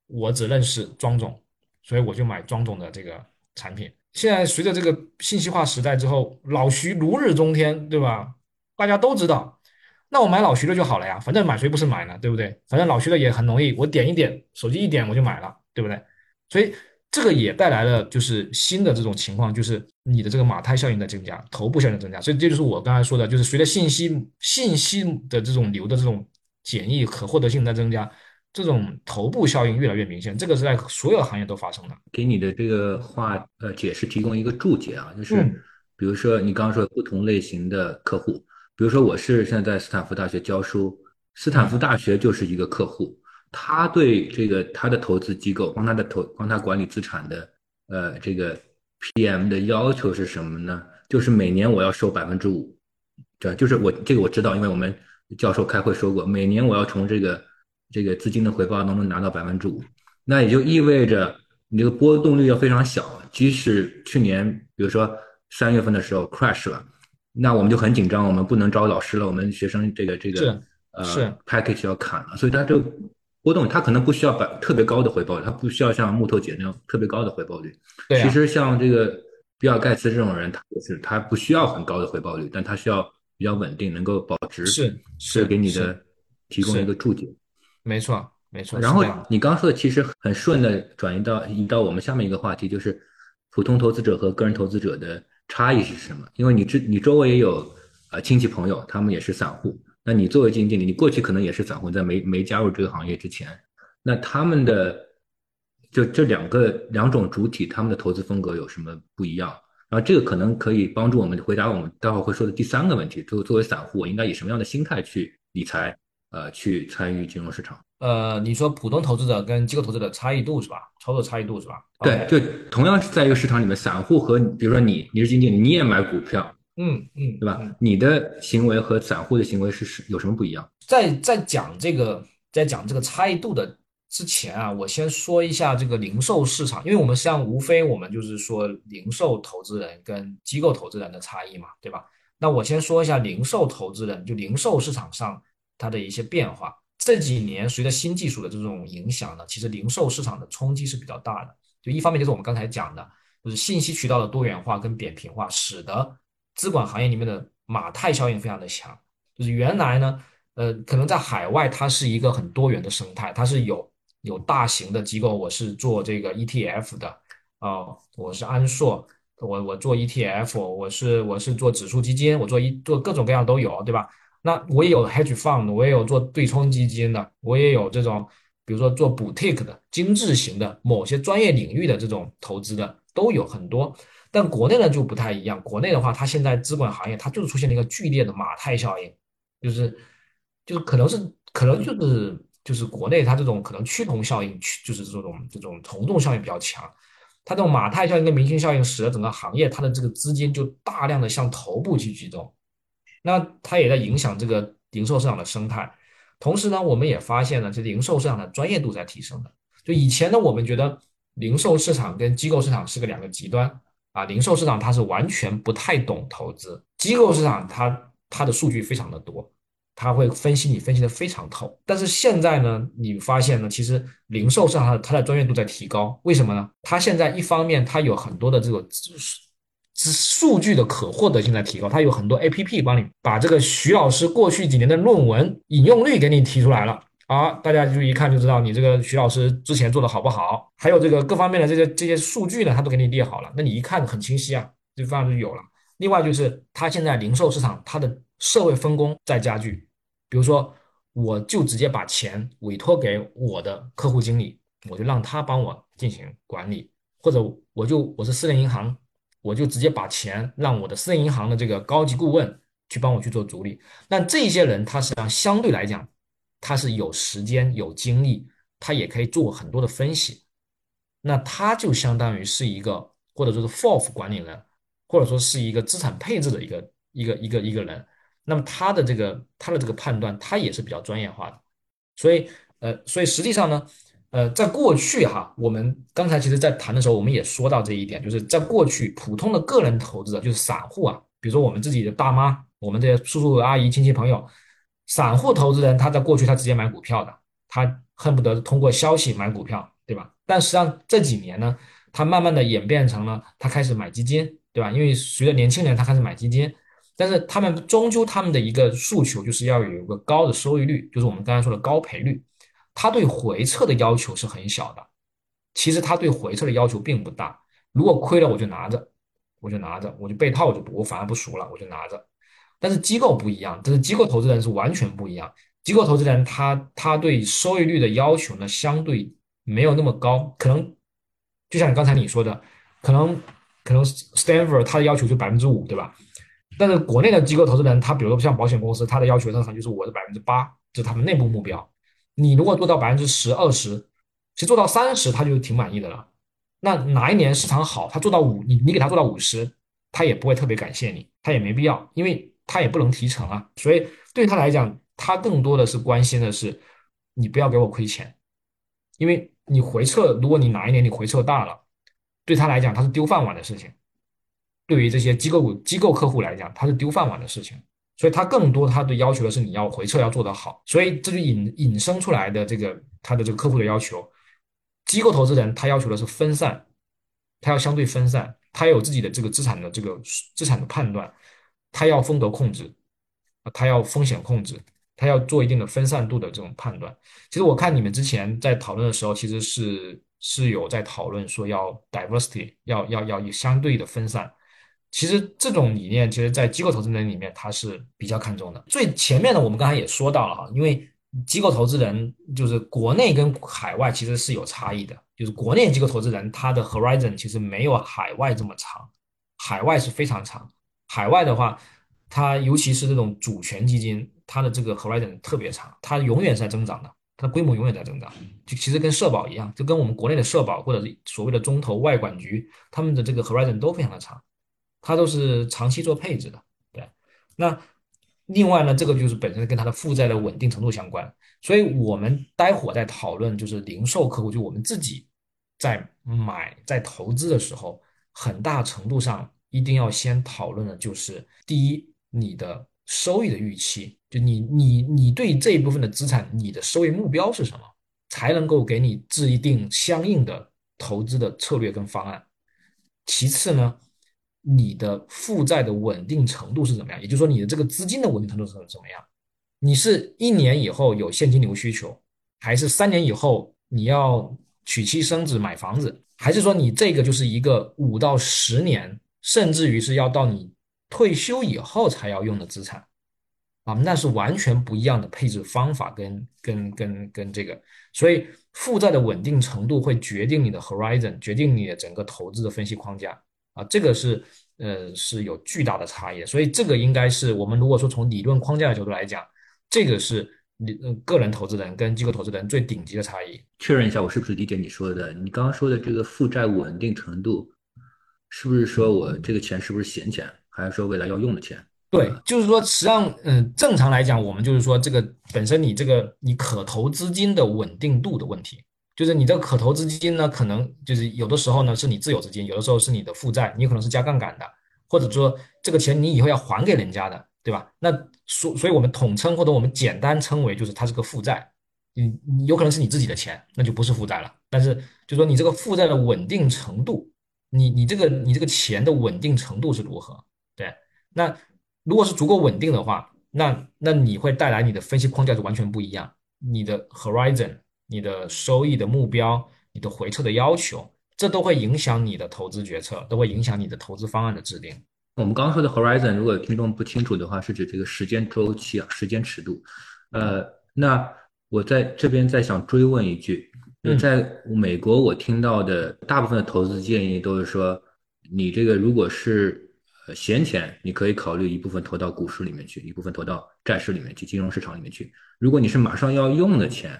我只认识庄总，所以我就买庄总的这个产品。现在随着这个信息化时代之后，老徐如日中天，对吧？大家都知道。那我买老徐的就好了呀，反正买谁不是买呢，对不对？反正老徐的也很容易，我点一点，手机一点我就买了，对不对？所以这个也带来了就是新的这种情况，就是你的这个马太效应的增加，头部效应的增加。所以这就是我刚才说的，就是随着信息信息的这种流的这种简易可获得性在增加，这种头部效应越来越明显。这个是在所有行业都发生的。给你的这个话呃解释提供一个注解啊，就是比如说你刚刚说不同类型的客户。比如说，我是现在在斯坦福大学教书，斯坦福大学就是一个客户，他对这个他的投资机构帮他的投帮他管理资产的，呃，这个 PM 的要求是什么呢？就是每年我要收百分之五，对，就是我这个我知道，因为我们教授开会说过，每年我要从这个这个资金的回报当中拿到百分之五，那也就意味着你这个波动率要非常小，即使去年比如说三月份的时候 crash 了。那我们就很紧张，我们不能招老师了，我们学生这个这个呃 package 要砍了，所以他这个波动，它可能不需要百特别高的回报率，它不需要像木头姐那样特别高的回报率。对，其实像这个比尔盖茨这种人，他也是他不需要很高的回报率，但他需要比较稳定，能够保值。是是给你的提供一个注解。没错没错。然后你刚说的其实很顺的转移到移到我们下面一个话题，就是普通投资者和个人投资者的。差异是什么？因为你这你周围也有呃亲戚朋友，他们也是散户。那你作为基金经理，你过去可能也是散户，在没没加入这个行业之前，那他们的就这两个两种主体，他们的投资风格有什么不一样？然后这个可能可以帮助我们回答我们待会儿会说的第三个问题：，就作为散户，我应该以什么样的心态去理财？呃，去参与金融市场。呃，你说普通投资者跟机构投资者差异度是吧？操作差异度是吧？对，就同样是在一个市场里面，散户和比如说你，你是基金经理，你也买股票，嗯嗯，对吧？你的行为和散户的行为是是有什么不一样？在在讲这个，在讲这个差异度的之前啊，我先说一下这个零售市场，因为我们实际上无非我们就是说零售投资人跟机构投资人的差异嘛，对吧？那我先说一下零售投资人，就零售市场上它的一些变化。这几年随着新技术的这种影响呢，其实零售市场的冲击是比较大的。就一方面就是我们刚才讲的，就是信息渠道的多元化跟扁平化，使得资管行业里面的马太效应非常的强。就是原来呢，呃，可能在海外它是一个很多元的生态，它是有有大型的机构，我是做这个 ETF 的，啊，我是安硕，我我做 ETF，我是我是做指数基金，我做一做各种各样都有，对吧？那我也有 hedge fund，我也有做对冲基金的，我也有这种，比如说做 boutique 的精致型的某些专业领域的这种投资的都有很多。但国内呢就不太一样，国内的话，它现在资管行业它就是出现了一个剧烈的马太效应。就是就是可能是可能就是就是国内它这种可能趋同效应趋就是这种这种从众效应比较强，它这种马太效应跟明星效应使得整个行业它的这个资金就大量的向头部去集中，那它也在影响这个零售市场的生态。同时呢，我们也发现了这零售市场的专业度在提升的。就以前呢，我们觉得零售市场跟机构市场是个两个极端啊，零售市场它是完全不太懂投资，机构市场它它的数据非常的多。他会分析你分析的非常透，但是现在呢，你发现呢，其实零售上它它的专业度在提高，为什么呢？它现在一方面它有很多的这个数数据的可获得性在提高，它有很多 A P P 帮你把这个徐老师过去几年的论文引用率给你提出来了啊，大家就一看就知道你这个徐老师之前做的好不好，还有这个各方面的这些这些数据呢，他都给你列好了，那你一看很清晰啊，这方面就有了。另外就是他现在零售市场它的。社会分工在加剧，比如说，我就直接把钱委托给我的客户经理，我就让他帮我进行管理，或者我就我是私人银行，我就直接把钱让我的私人银行的这个高级顾问去帮我去做主理。那这些人他实际上相对来讲，他是有时间有精力，他也可以做很多的分析，那他就相当于是一个或者说是 FOF 管理人，或者说是一个资产配置的一个一个一个一个人。那么他的这个他的这个判断，他也是比较专业化的，所以呃，所以实际上呢，呃，在过去哈，我们刚才其实在谈的时候，我们也说到这一点，就是在过去普通的个人投资者，就是散户啊，比如说我们自己的大妈，我们这些叔叔阿姨亲戚朋友，散户投资人，他在过去他直接买股票的，他恨不得通过消息买股票，对吧？但实际上这几年呢，他慢慢的演变成了他开始买基金，对吧？因为随着年轻人他开始买基金。但是他们终究他们的一个诉求就是要有一个高的收益率，就是我们刚才说的高赔率。他对回撤的要求是很小的，其实他对回撤的要求并不大。如果亏了我就拿着，我就拿着，我就被套我就我反而不赎了，我就拿着。但是机构不一样，但是机构投资人是完全不一样。机构投资人他他对收益率的要求呢相对没有那么高，可能就像刚才你说的，可能可能 Stanford 他的要求就百分之五，对吧？但是国内的机构投资人，他比如说像保险公司，他的要求通常就是我的百分之八，这是他们内部目标。你如果做到百分之十、二十，其实做到三十，他就挺满意的了。那哪一年市场好，他做到五，你你给他做到五十，他也不会特别感谢你，他也没必要，因为他也不能提成啊。所以对他来讲，他更多的是关心的是你不要给我亏钱，因为你回撤，如果你哪一年你回撤大了，对他来讲他是丢饭碗的事情。对于这些机构机构客户来讲，他是丢饭碗的事情，所以他更多他的要求的是你要回撤要做得好，所以这就引引申出来的这个他的这个客户的要求，机构投资人他要求的是分散，他要相对分散，他有自己的这个资产的这个资产的判断，他要风格控制，他要风险控制，他要做一定的分散度的这种判断。其实我看你们之前在讨论的时候，其实是是有在讨论说要 diversity，要要要相对的分散。其实这种理念，其实，在机构投资人里面，他是比较看重的。最前面的，我们刚才也说到了哈，因为机构投资人就是国内跟海外其实是有差异的，就是国内机构投资人他的 horizon 其实没有海外这么长，海外是非常长。海外的话，它尤其是这种主权基金，它的这个 horizon 特别长，它永远是在增长的，它的规模永远在增长。就其实跟社保一样，就跟我们国内的社保或者所谓的中投外管局，他们的这个 horizon 都非常的长。它都是长期做配置的，对。那另外呢，这个就是本身跟它的负债的稳定程度相关。所以我们待会儿在讨论，就是零售客户，就我们自己在买在投资的时候，很大程度上一定要先讨论的就是第一，你的收益的预期，就你你你对这一部分的资产，你的收益目标是什么，才能够给你制定相应的投资的策略跟方案。其次呢，你的负债的稳定程度是怎么样？也就是说，你的这个资金的稳定程度是怎么样？你是一年以后有现金流需求，还是三年以后你要娶妻生子买房子，还是说你这个就是一个五到十年，甚至于是要到你退休以后才要用的资产啊？那是完全不一样的配置方法跟跟跟跟这个，所以负债的稳定程度会决定你的 horizon，决定你的整个投资的分析框架啊，这个是呃是有巨大的差异，所以这个应该是我们如果说从理论框架的角度来讲。这个是你个人投资人跟机构投资人最顶级的差异。确认一下，我是不是理解你说的？你刚刚说的这个负债稳定程度，是不是说我这个钱是不是闲钱，还是说未来要用的钱？对，就是说，实际上，嗯，正常来讲，我们就是说，这个本身你这个你可投资金的稳定度的问题，就是你这个可投资金呢，可能就是有的时候呢是你自有资金，有的时候是你的负债，你可能是加杠杆的，或者说这个钱你以后要还给人家的，对吧？那所所以，我们统称或者我们简单称为，就是它是个负债。你你有可能是你自己的钱，那就不是负债了。但是，就说你这个负债的稳定程度，你你这个你这个钱的稳定程度是如何？对，那如果是足够稳定的话，那那你会带来你的分析框架就完全不一样。你的 horizon、你的收益的目标、你的回撤的要求，这都会影响你的投资决策，都会影响你的投资方案的制定。我们刚刚说的 horizon，如果听众不清楚的话，是指这个时间周期啊，时间尺度。呃，那我在这边再想追问一句，在美国我听到的大部分的投资建议都是说，你这个如果是呃闲钱，你可以考虑一部分投到股市里面去，一部分投到债市里面去，金融市场里面去。如果你是马上要用的钱，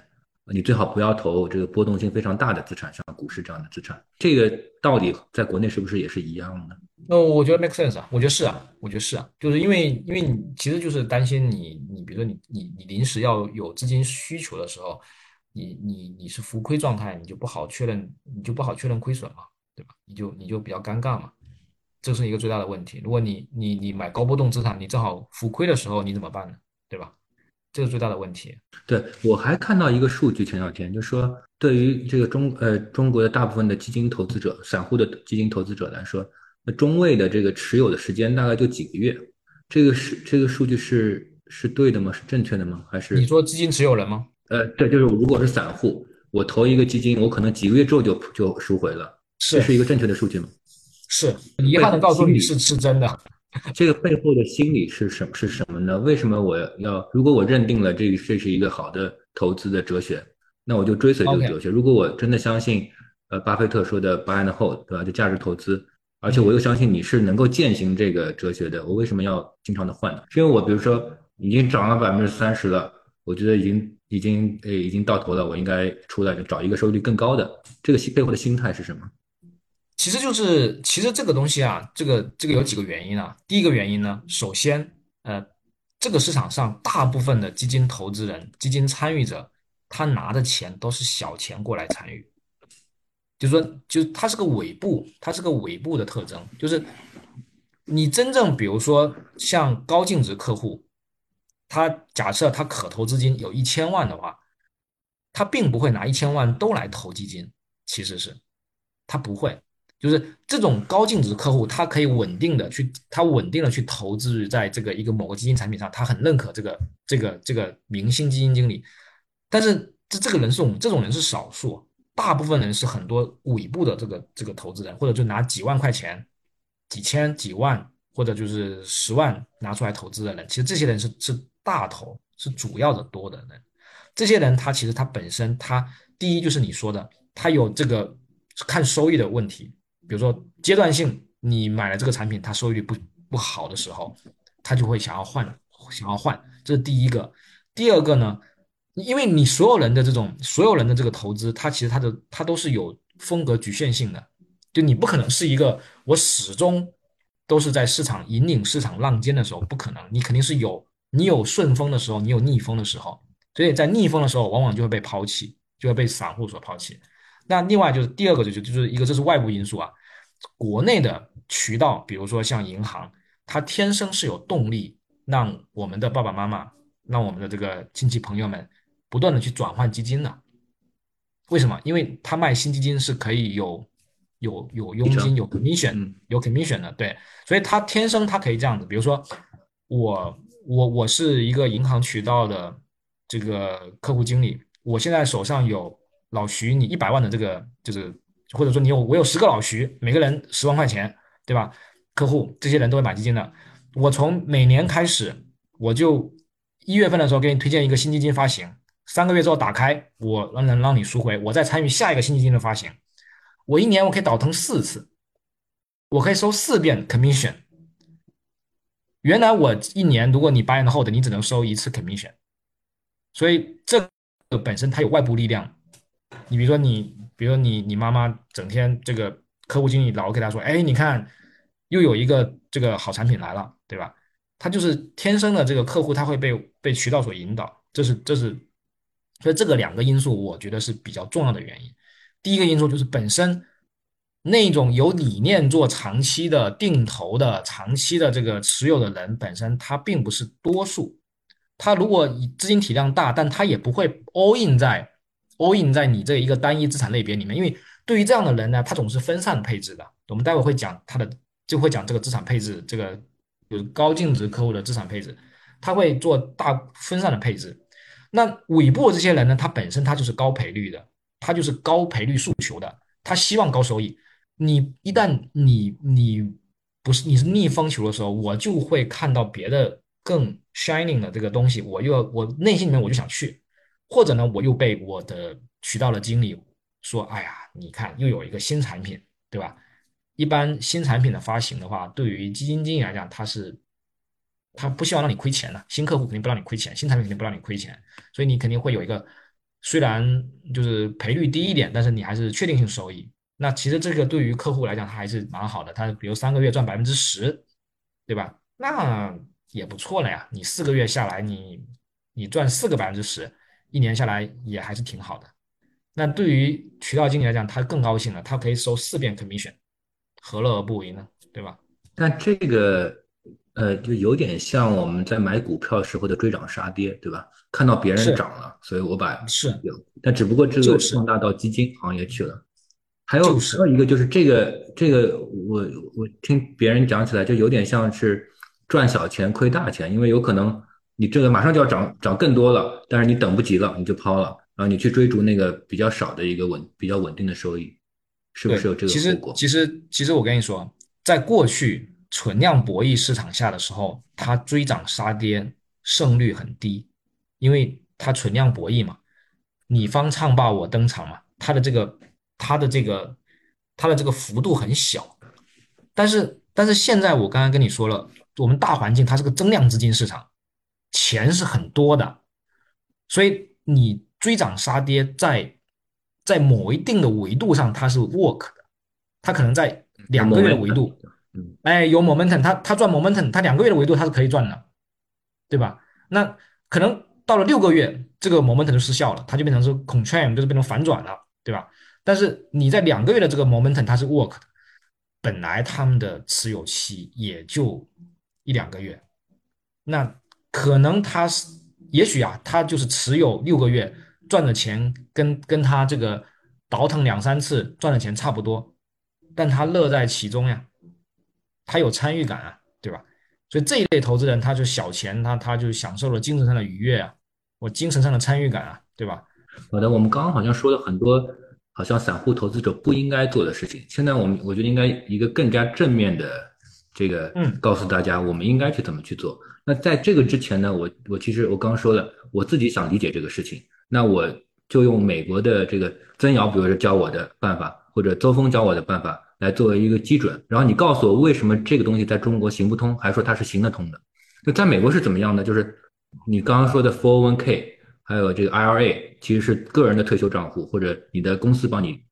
你最好不要投这个波动性非常大的资产，像股市这样的资产。这个道理在国内是不是也是一样的？那我觉得 make sense 啊，我觉得是啊，我觉得是啊，就是因为因为你其实就是担心你你比如说你你你临时要有资金需求的时候，你你你是浮亏状态，你就不好确认，你就不好确认亏损嘛，对吧？你就你就比较尴尬嘛，这是一个最大的问题。如果你你你买高波动资产，你正好浮亏的时候，你怎么办呢？对吧？这是最大的问题。对我还看到一个数据，前两天就说对于这个中呃中国的大部分的基金投资者、散户的基金投资者来说。那中位的这个持有的时间大概就几个月，这个是这个数据是是对的吗？是正确的吗？还是你说基金持有人吗？呃，对，就是如果是散户，我投一个基金，我可能几个月之后就就赎回了，这是一个正确的数据吗？是，遗憾的告诉你是是真的。这个背后的心理是什是什么呢？为什么我要如果我认定了这个这是一个好的投资的哲学，那我就追随这个哲学。如果我真的相信，呃，巴菲特说的 buy and hold，对吧？就价值投资。而且我又相信你是能够践行这个哲学的，我为什么要经常的换呢？是因为我比如说已经涨了百分之三十了，我觉得已经已经呃已经到头了，我应该出来就找一个收益率更高的。这个心背后的心态是什么？其实就是其实这个东西啊，这个这个有几个原因啊。第一个原因呢，首先呃，这个市场上大部分的基金投资人、基金参与者，他拿的钱都是小钱过来参与。就是说，就它是个尾部，它是个尾部的特征。就是你真正比如说像高净值客户，他假设他可投资金有一千万的话，他并不会拿一千万都来投基金，其实是他不会。就是这种高净值客户，他可以稳定的去，他稳定的去投资在这个一个某个基金产品上，他很认可这个这个这个明星基金经理。但是这这个人是我们这种人是少数。大部分人是很多尾部的这个这个投资人，或者就拿几万块钱、几千、几万，或者就是十万拿出来投资的人，其实这些人是是大头，是主要的多的人。这些人他其实他本身他第一就是你说的，他有这个看收益的问题，比如说阶段性你买了这个产品，它收益率不不好的时候，他就会想要换，想要换，这是第一个。第二个呢？因为你所有人的这种所有人的这个投资，它其实它的它都是有风格局限性的，就你不可能是一个我始终都是在市场引领市场浪尖的时候，不可能，你肯定是有你有顺风的时候，你有逆风的时候，所以在逆风的时候，往往就会被抛弃，就会被散户所抛弃。那另外就是第二个就就就是一个这是外部因素啊，国内的渠道，比如说像银行，它天生是有动力让我们的爸爸妈妈，让我们的这个亲戚朋友们不断的去转换基金的。为什么？因为他卖新基金是可以有有有佣金、有 commission、有 commission 的，对，所以他天生他可以这样子。比如说我我我是一个银行渠道的这个客户经理，我现在手上有老徐你一百万的这个就是，或者说你有我有十个老徐，每个人十万块钱，对吧？客户这些人都会买基金的。我从每年开始，我就一月份的时候给你推荐一个新基金发行。三个月之后打开，我让能让你赎回，我再参与下一个新基金的发行。我一年我可以倒腾四次，我可以收四遍 commission。原来我一年，如果你 buy and hold，你只能收一次 commission。所以这个本身它有外部力量。你比如说你，比如说你你妈妈整天这个客户经理老给他说，哎，你看又有一个这个好产品来了，对吧？他就是天生的这个客户，他会被被渠道所引导，这是这是。所以这个两个因素，我觉得是比较重要的原因。第一个因素就是本身那种有理念做长期的定投的、长期的这个持有的人本身，他并不是多数。他如果资金体量大，但他也不会 all in 在 all in 在你这一个单一资产类别里面。因为对于这样的人呢，他总是分散配置的。我们待会会讲他的，就会讲这个资产配置，这个就是高净值客户的资产配置，他会做大分散的配置。那尾部这些人呢？他本身他就是高赔率的，他就是高赔率诉求的，他希望高收益。你一旦你你不是你是逆风球的时候，我就会看到别的更 shining 的这个东西，我又我内心里面我就想去，或者呢，我又被我的渠道的经理说，哎呀，你看又有一个新产品，对吧？一般新产品的发行的话，对于基金经理来讲，它是。他不希望让你亏钱的，新客户肯定不让你亏钱，新产品肯定不让你亏钱，所以你肯定会有一个虽然就是赔率低一点，但是你还是确定性收益。那其实这个对于客户来讲，他还是蛮好的。他比如三个月赚百分之十，对吧？那也不错了呀。你四个月下来，你你赚四个百分之十，一年下来也还是挺好的。那对于渠道经理来讲，他更高兴了，他可以收四遍 commission，何乐而不为呢？对吧？但这个。呃，就有点像我们在买股票时候的追涨杀跌，对吧？看到别人涨了，所以我把是有，但只不过这个放大到基金行业去了。还有还有一个就是这个这个，我我听别人讲起来就有点像是赚小钱亏大钱，因为有可能你这个马上就要涨涨更多了，但是你等不及了，你就抛了，然后你去追逐那个比较少的一个稳比较稳定的收益，是不是有这个？其实其实其实我跟你说，在过去。存量博弈市场下的时候，它追涨杀跌胜率很低，因为它存量博弈嘛，你方唱罢我登场嘛，它的这个它的这个它的这个幅度很小。但是但是现在我刚刚跟你说了，我们大环境它是个增量资金市场，钱是很多的，所以你追涨杀跌在在某一定的维度上它是 work 的，它可能在两个月的维度。哎，有 momentum，它它赚 momentum，它两个月的维度它是可以赚的，对吧？那可能到了六个月，这个 momentum 就失效了，它就变成是 contract，就是变成反转了，对吧？但是你在两个月的这个 momentum 它是 work 的，本来他们的持有期也就一两个月，那可能他是也许啊，他就是持有六个月赚的钱跟跟他这个倒腾两三次赚的钱差不多，但他乐在其中呀。他有参与感啊，对吧？所以这一类投资人，他就小钱，他他就享受了精神上的愉悦啊，我精神上的参与感啊，对吧？好的，我们刚刚好像说了很多，好像散户投资者不应该做的事情。现在我们我觉得应该一个更加正面的这个，嗯，告诉大家我们应该去怎么去做。那在这个之前呢，我我其实我刚刚说了，我自己想理解这个事情，那我就用美国的这个曾瑶，比如说教我的办法，或者邹峰教我的办法。来作为一个基准，然后你告诉我为什么这个东西在中国行不通，还说它是行得通的？那在美国是怎么样呢？就是你刚刚说的 401k，还有这个 IRA，其实是个人的退休账户，或者你的公司帮你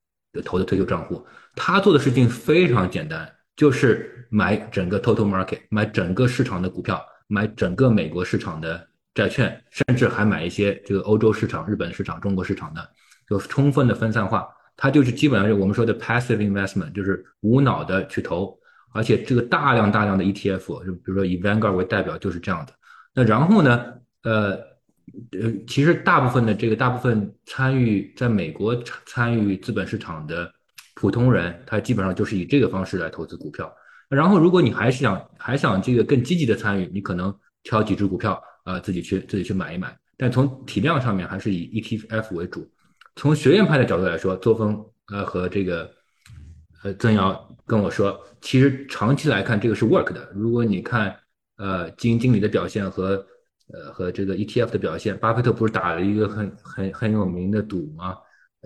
投的退休账户。他做的事情非常简单，就是买整个 total market，买整个市场的股票，买整个美国市场的债券，甚至还买一些这个欧洲市场、日本市场、中国市场的，就充分的分散化。它就是基本上是我们说的 passive investment，就是无脑的去投，而且这个大量大量的 ETF，就比如说以 Vanguard 为代表就是这样的。那然后呢，呃呃，其实大部分的这个大部分参与在美国参与资本市场的普通人，他基本上就是以这个方式来投资股票。然后如果你还是想还想这个更积极的参与，你可能挑几只股票啊自己去自己去买一买。但从体量上面还是以 ETF 为主。从学院派的角度来说，作风呃和这个呃曾瑶跟我说，其实长期来看这个是 work 的。如果你看呃基金经理的表现和呃和这个 ETF 的表现，巴菲特不是打了一个很很很有名的赌吗？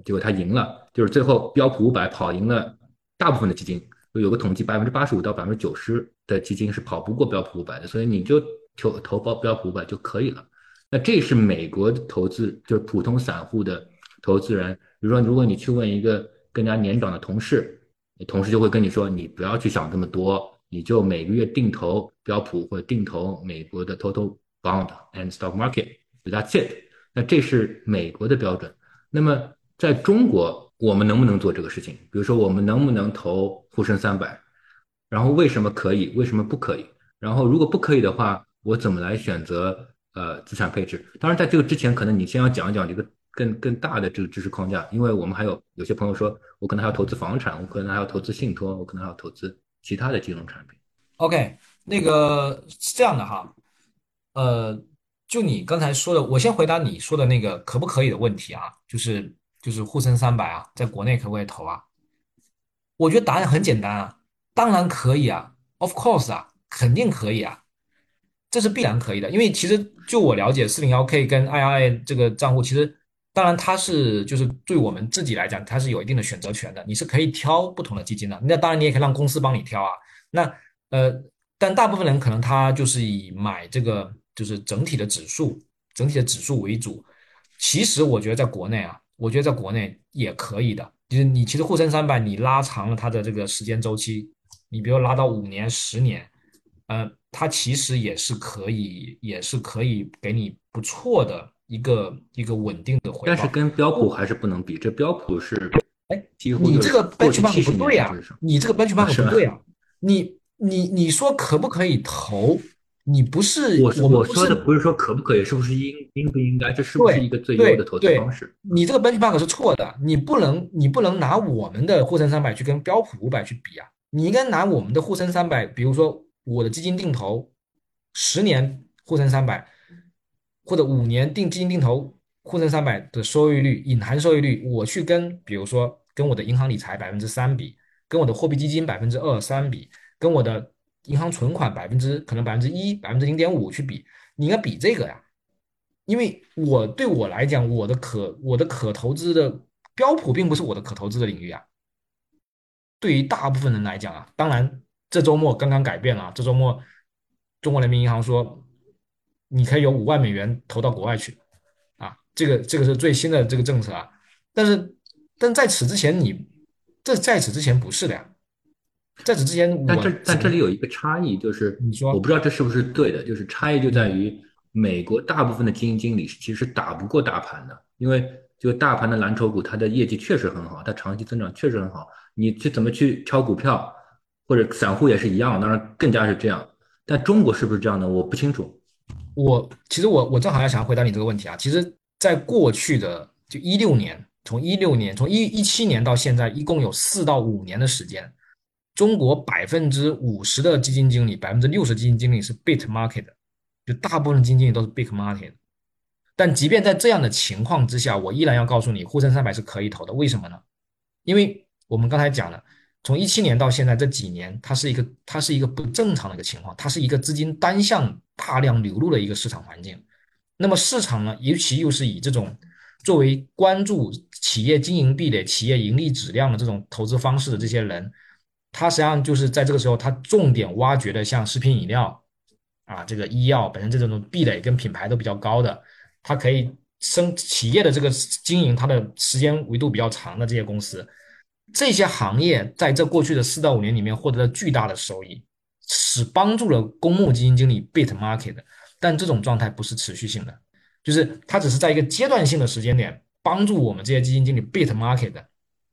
结果他赢了，就是最后标普五百跑赢了大部分的基金。有个统计，百分之八十五到百分之九十的基金是跑不过标普五百的，所以你就投投标标普五百就可以了。那这是美国的投资，就是普通散户的。投资人，比如说，如果你去问一个更加年长的同事，同事就会跟你说，你不要去想这么多，你就每个月定投标普或者定投美国的 total bond and stock market，that's it。那这是美国的标准。那么在中国，我们能不能做这个事情？比如说，我们能不能投沪深三百？然后为什么可以？为什么不可以？然后如果不可以的话，我怎么来选择呃资产配置？当然，在这个之前，可能你先要讲一讲这个。更更大的这个知识框架，因为我们还有有些朋友说，我可能还要投资房产，我可能还要投资信托，我可能还要投资其他的金融产品。OK，那个是这样的哈，呃，就你刚才说的，我先回答你说的那个可不可以的问题啊，就是就是沪深三百啊，在国内可不可以投啊？我觉得答案很简单啊，当然可以啊，Of course 啊，肯定可以啊，这是必然可以的，因为其实就我了解，四零幺 K 跟 ir 这个账户其实。当然，它是就是对我们自己来讲，它是有一定的选择权的。你是可以挑不同的基金的。那当然，你也可以让公司帮你挑啊。那呃，但大部分人可能他就是以买这个就是整体的指数、整体的指数为主。其实我觉得在国内啊，我觉得在国内也可以的。就是你其实沪深三百，你拉长了它的这个时间周期，你比如拉到五年、十年，呃，它其实也是可以，也是可以给你不错的。一个一个稳定的回报，但是跟标普还是不能比。这标普是，哎，你这个 benchmark 不对呀，你这个 benchmark 不对呀。你你你说可不可以投？你不是我我说的不是说可不可以，是不是应应不应该？这是不是一个最优的投资方式？你这个 benchmark 是错的，你不能你不能拿我们的沪深三百去跟标普五百去比啊。你应该拿我们的沪深三百，比如说我的基金定投十年沪深三百。或者五年定基金定投沪深三百的收益率，隐含收益率，我去跟比如说跟我的银行理财百分之三比，跟我的货币基金百分之二三比，跟我的银行存款百分之可能百分之一百分之零点五去比，你应该比这个呀，因为我对我来讲，我的可我的可投资的标普并不是我的可投资的领域啊。对于大部分人来讲啊，当然这周末刚刚改变了，这周末中国人民银行说。你可以有五万美元投到国外去，啊，这个这个是最新的这个政策啊，但是但在此之前你这在此之前不是的呀，在此之前，但这但这里有一个差异，就是你说。我不知道这是不是对的，就是差异就在于美国大部分的基金经理其实打不过大盘的，因为就大盘的蓝筹股它的业绩确实很好，它长期增长确实很好，你去怎么去挑股票，或者散户也是一样，当然更加是这样，但中国是不是这样的，我不清楚。我其实我我正好要想回答你这个问题啊，其实，在过去的就一六年，从一六年从一一七年到现在，一共有四到五年的时间，中国百分之五十的基金经理，百分之六十基金经理是 bit market，就大部分基金经理都是 big market。但即便在这样的情况之下，我依然要告诉你，沪深三百是可以投的。为什么呢？因为我们刚才讲了。从一七年到现在这几年，它是一个它是一个不正常的一个情况，它是一个资金单向大量流入的一个市场环境。那么市场呢，尤其又是以这种作为关注企业经营壁垒、企业盈利质量的这种投资方式的这些人，他实际上就是在这个时候，他重点挖掘的像食品饮料啊，这个医药本身这种壁垒跟品牌都比较高的，它可以生企业的这个经营，它的时间维度比较长的这些公司。这些行业在这过去的四到五年里面获得了巨大的收益，是帮助了公募基金经理 beat market 的，但这种状态不是持续性的，就是它只是在一个阶段性的时间点帮助我们这些基金经理 beat market 的，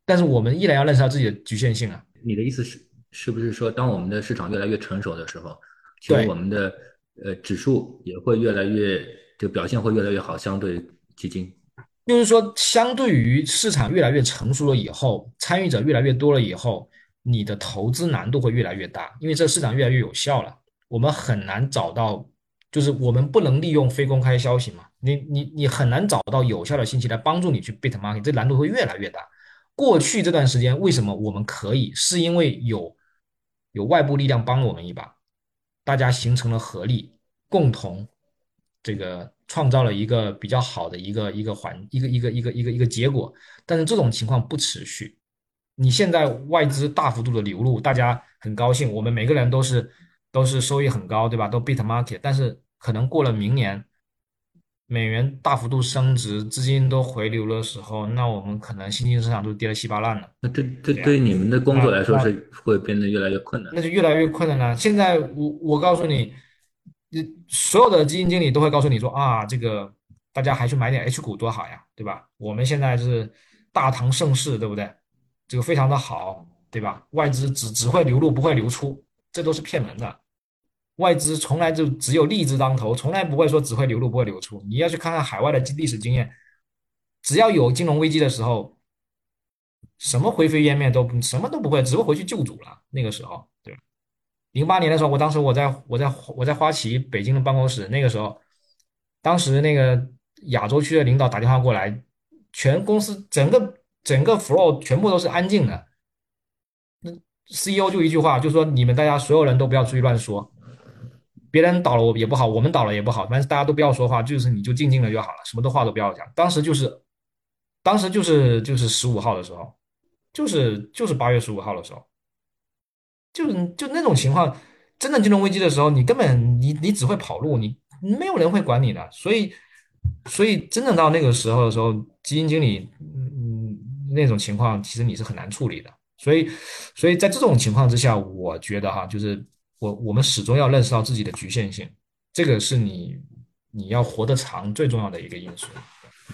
但是我们依然要认识到自己的局限性啊。你的意思是，是不是说，当我们的市场越来越成熟的时候，其实我们的呃指数也会越来越，就表现会越来越好，相对基金？就是说，相对于市场越来越成熟了以后，参与者越来越多了以后，你的投资难度会越来越大，因为这市场越来越有效了，我们很难找到，就是我们不能利用非公开消息嘛，你你你很难找到有效的信息来帮助你去 beat market，这难度会越来越大。过去这段时间为什么我们可以，是因为有有外部力量帮了我们一把，大家形成了合力，共同这个。创造了一个比较好的一个一个环一个一个一个一个一个结果，但是这种情况不持续。你现在外资大幅度的流入，大家很高兴，我们每个人都是都是收益很高，对吧？都 beat market。但是可能过了明年，美元大幅度升值，资金都回流的时候，那我们可能新兴市场都跌得稀巴烂了。那这这对于你们的工作来说是会变得越来越困难。那就越来越困难了。现在我我告诉你。所有的基金经理都会告诉你说啊，这个大家还去买点 H 股多好呀，对吧？我们现在是大唐盛世，对不对？这个非常的好，对吧？外资只只会流入不会流出，这都是骗人的。外资从来就只有利字当头，从来不会说只会流入不会流出。你要去看看海外的历史经验，只要有金融危机的时候，什么灰飞烟灭都什么都不会，只会回去救主了。那个时候，对吧？零八年的时候，我当时我在我在我在花旗北京的办公室，那个时候，当时那个亚洲区的领导打电话过来，全公司整个整个 floor 全部都是安静的，那 CEO 就一句话，就说你们大家所有人都不要出去乱说，别人倒了我也不好，我们倒了也不好，反正大家都不要说话，就是你就静静的就好了，什么的话都不要讲。当时就是，当时就是就是十五号的时候，就是就是八月十五号的时候。就是就那种情况，真的金融危机的时候，你根本你你只会跑路，你没有人会管你的。所以，所以真的到那个时候的时候，基金经理，嗯，那种情况其实你是很难处理的。所以，所以在这种情况之下，我觉得哈，就是我我们始终要认识到自己的局限性，这个是你你要活得长最重要的一个因素。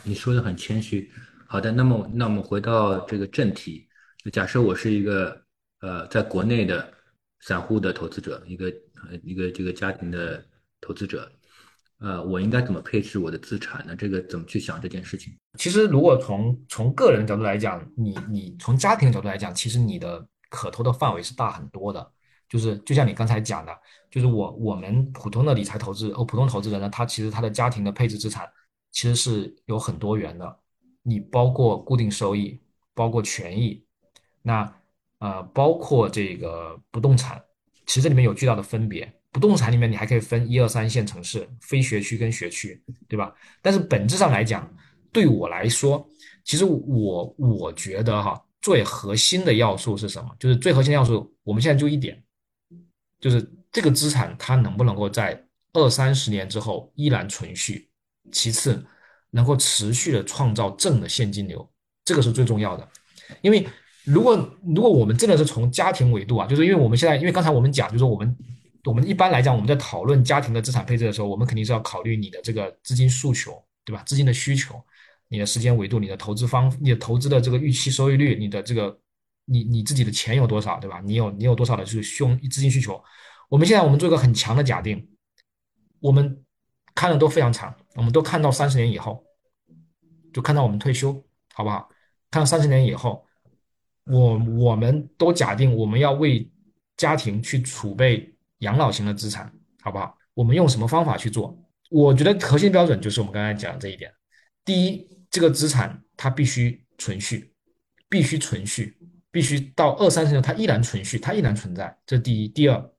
你说的很谦虚。好的，那么那我们回到这个正题，假设我是一个。呃，在国内的散户的投资者，一个呃一个这个家庭的投资者，呃，我应该怎么配置我的资产呢？这个怎么去想这件事情？其实，如果从从个人角度来讲，你你从家庭角度来讲，其实你的可投的范围是大很多的。就是就像你刚才讲的，就是我我们普通的理财投资哦，普通投资人呢，他其实他的家庭的配置资产其实是有很多元的。你包括固定收益，包括权益，那。呃，包括这个不动产，其实这里面有巨大的分别。不动产里面你还可以分一二三线城市、非学区跟学区，对吧？但是本质上来讲，对我来说，其实我我觉得哈，最核心的要素是什么？就是最核心要素，我们现在就一点，就是这个资产它能不能够在二三十年之后依然存续？其次，能够持续的创造正的现金流，这个是最重要的，因为。如果如果我们真的是从家庭维度啊，就是因为我们现在，因为刚才我们讲，就是我们我们一般来讲，我们在讨论家庭的资产配置的时候，我们肯定是要考虑你的这个资金诉求，对吧？资金的需求，你的时间维度，你的投资方，你的投资的这个预期收益率，你的这个你你自己的钱有多少，对吧？你有你有多少的就是需资金需求？我们现在我们做一个很强的假定，我们看的都非常长，我们都看到三十年以后，就看到我们退休，好不好？看到三十年以后。我我们都假定我们要为家庭去储备养老型的资产，好不好？我们用什么方法去做？我觉得核心标准就是我们刚才讲的这一点。第一，这个资产它必须存续，必须存续，必须到二三十年它依然存续，它依然存在。这是第一。第二，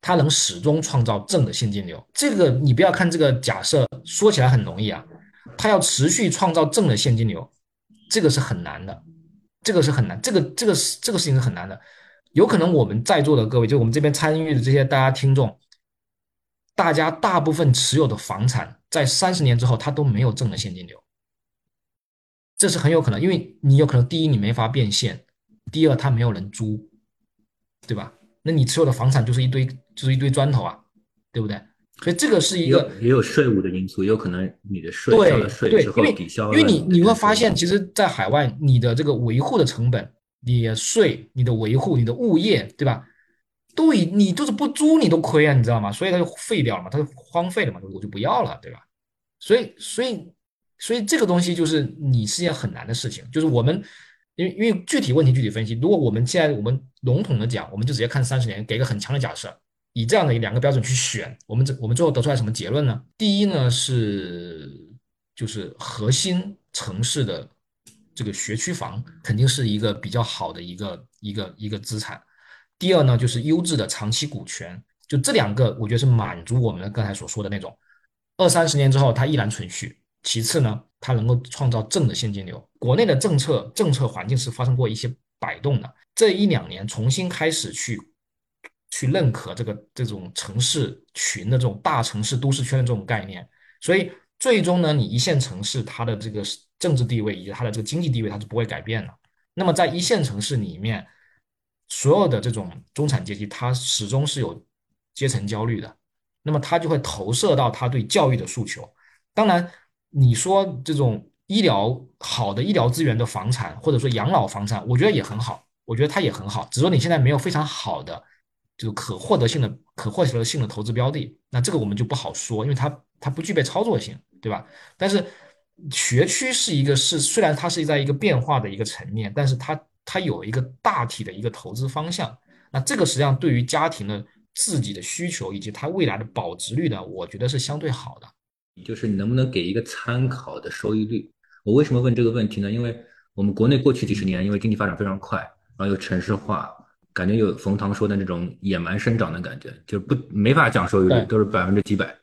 它能始终创造正的现金流。这个你不要看这个假设说起来很容易啊，它要持续创造正的现金流，这个是很难的。这个是很难，这个这个是这个事情是很难的，有可能我们在座的各位，就我们这边参与的这些大家听众，大家大部分持有的房产在三十年之后，它都没有正的现金流，这是很有可能，因为你有可能第一你没法变现，第二它没有人租，对吧？那你持有的房产就是一堆就是一堆砖头啊，对不对？所以这个是一个也有税务的因素，有可能你的税对交了税对，之后抵消了因为你你会发现，其实，在海外，你的这个维护的成本、你的税、你的维护、你的物业，对吧？都以你就是不租你都亏啊，你知道吗？所以它就废掉了嘛，它就荒废了嘛，我就不要了，对吧？所以所以所以这个东西就是你是件很难的事情，就是我们因为因为具体问题具体分析，如果我们现在我们笼统的讲，我们就直接看三十年，给个很强的假设，以这样的两个标准去选，我们这我们最后得出来什么结论呢？第一呢是就是核心城市的这个学区房肯定是一个比较好的一个一个一个资产。第二呢就是优质的长期股权，就这两个我觉得是满足我们刚才所说的那种二三十年之后它依然存续。其次呢，它能够创造正的现金流。国内的政策政策环境是发生过一些摆动的，这一两年重新开始去去认可这个这种城市群的这种大城市都市圈的这种概念，所以最终呢，你一线城市它的这个政治地位以及它的这个经济地位它是不会改变的。那么在一线城市里面，所有的这种中产阶级，它始终是有阶层焦虑的，那么它就会投射到他对教育的诉求。当然，你说这种医疗好的医疗资源的房产，或者说养老房产，我觉得也很好，我觉得它也很好，只是说你现在没有非常好的。就是可获得性的、可获得性的投资标的，那这个我们就不好说，因为它它不具备操作性，对吧？但是学区是一个是虽然它是在一个变化的一个层面，但是它它有一个大体的一个投资方向。那这个实际上对于家庭的自己的需求以及它未来的保值率呢，我觉得是相对好的。就是你能不能给一个参考的收益率？我为什么问这个问题呢？因为我们国内过去几十年，因为经济发展非常快，然后又城市化。感觉有冯唐说的那种野蛮生长的感觉，就不没法讲收益率，都是百分之几百。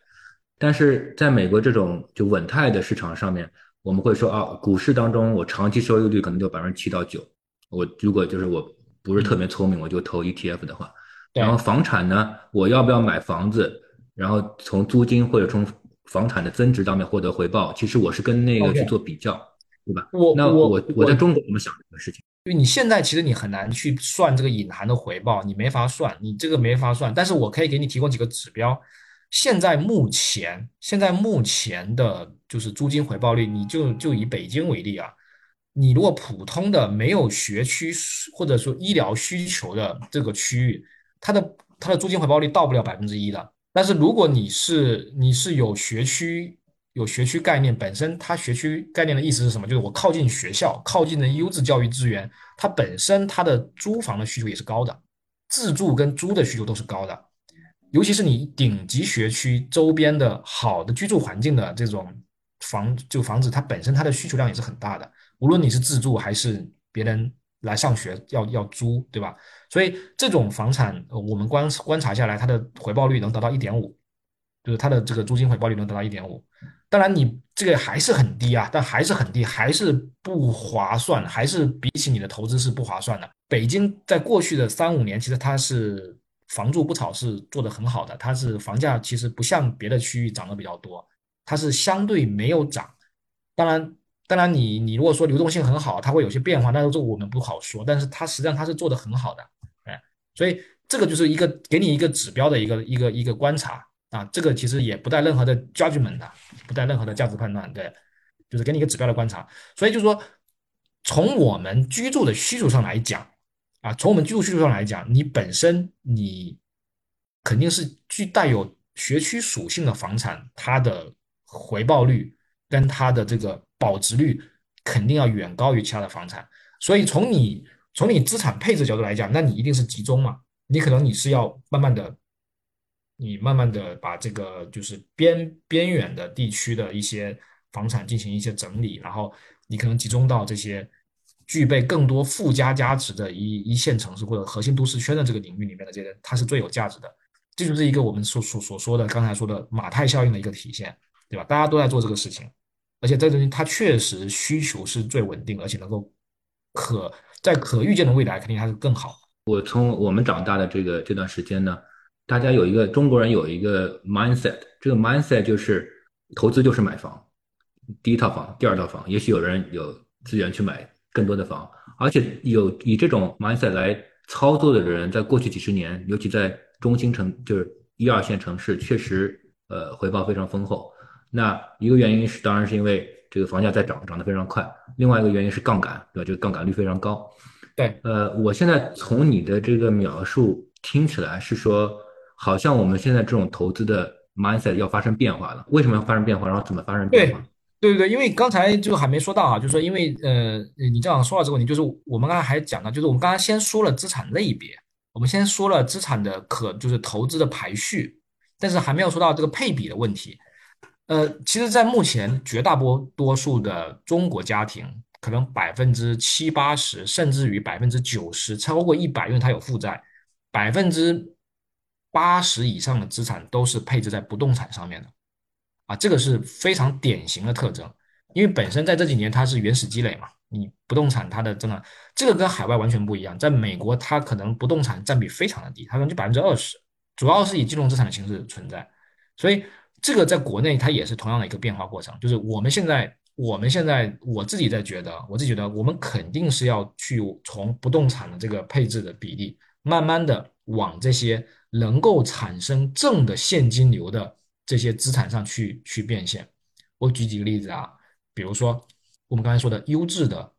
但是在美国这种就稳态的市场上面，我们会说啊，股市当中我长期收益率可能就百分之七到九。我如果就是我不是特别聪明，我就投 ETF 的话，然后房产呢，我要不要买房子，然后从租金或者从房产的增值上面获得回报，其实我是跟那个去做比较，对吧？我那我我在中国怎么想这个事情？因为你现在其实你很难去算这个隐含的回报，你没法算，你这个没法算。但是我可以给你提供几个指标。现在目前，现在目前的就是租金回报率，你就就以北京为例啊，你如果普通的没有学区或者说医疗需求的这个区域，它的它的租金回报率到不了百分之一的。但是如果你是你是有学区。有学区概念本身，它学区概念的意思是什么？就是我靠近学校，靠近的优质教育资源，它本身它的租房的需求也是高的，自住跟租的需求都是高的。尤其是你顶级学区周边的好的居住环境的这种房，就房子它本身它的需求量也是很大的。无论你是自住还是别人来上学要要租，对吧？所以这种房产我们观观察下来，它的回报率能达到一点五，就是它的这个租金回报率能达到一点五。当然，你这个还是很低啊，但还是很低，还是不划算，还是比起你的投资是不划算的。北京在过去的三五年，其实它是房住不炒是做的很好的，它是房价其实不像别的区域涨得比较多，它是相对没有涨。当然，当然你你如果说流动性很好，它会有些变化，但是这我们不好说。但是它实际上它是做的很好的，哎，所以这个就是一个给你一个指标的一个一个一个观察。啊，这个其实也不带任何的 judgment 的，不带任何的价值判断，对，就是给你一个指标的观察。所以就是说，从我们居住的需求上来讲，啊，从我们居住需求上来讲，你本身你肯定是具带有学区属性的房产，它的回报率跟它的这个保值率肯定要远高于其他的房产。所以从你从你资产配置角度来讲，那你一定是集中嘛，你可能你是要慢慢的。你慢慢的把这个就是边边远的地区的一些房产进行一些整理，然后你可能集中到这些具备更多附加价值的一一线城市或者核心都市圈的这个领域里面的这些，它是最有价值的。这就是一个我们所所所说的刚才说的马太效应的一个体现，对吧？大家都在做这个事情，而且这东西它确实需求是最稳定，而且能够可在可预见的未来肯定还是更好。我从我们长大的这个这段时间呢。大家有一个中国人有一个 mindset，这个 mindset 就是投资就是买房，第一套房、第二套房，也许有人有资源去买更多的房，而且有以这种 mindset 来操作的人在过去几十年，尤其在中心城，就是一二线城市，确实呃回报非常丰厚。那一个原因是，当然是因为这个房价在涨，涨得非常快；另外一个原因是杠杆，对吧？这个杠杆率非常高。对，呃，我现在从你的这个描述听起来是说，好像我们现在这种投资的 mindset 要发生变化了。为什么要发生变化？然后怎么发生变化？对对对，因为刚才就还没说到啊，就是说，因为呃，你这样说到这个问题，就是我们刚才还讲到，就是我们刚才先说了资产类别，我们先说了资产的可就是投资的排序，但是还没有说到这个配比的问题。呃，其实，在目前绝大多多数的中国家庭，可能百分之七八十，甚至于百分之九十，超过一百，因为它有负债，百分之八十以上的资产都是配置在不动产上面的。啊，这个是非常典型的特征，因为本身在这几年它是原始积累嘛，你不动产它的真的这个跟海外完全不一样，在美国它可能不动产占比非常的低，它可能就百分之二十，主要是以金融资产的形式存在，所以这个在国内它也是同样的一个变化过程，就是我们现在我们现在我自己在觉得，我自己觉得我们肯定是要去从不动产的这个配置的比例，慢慢的往这些能够产生正的现金流的。这些资产上去去变现，我举几个例子啊，比如说我们刚才说的优质的，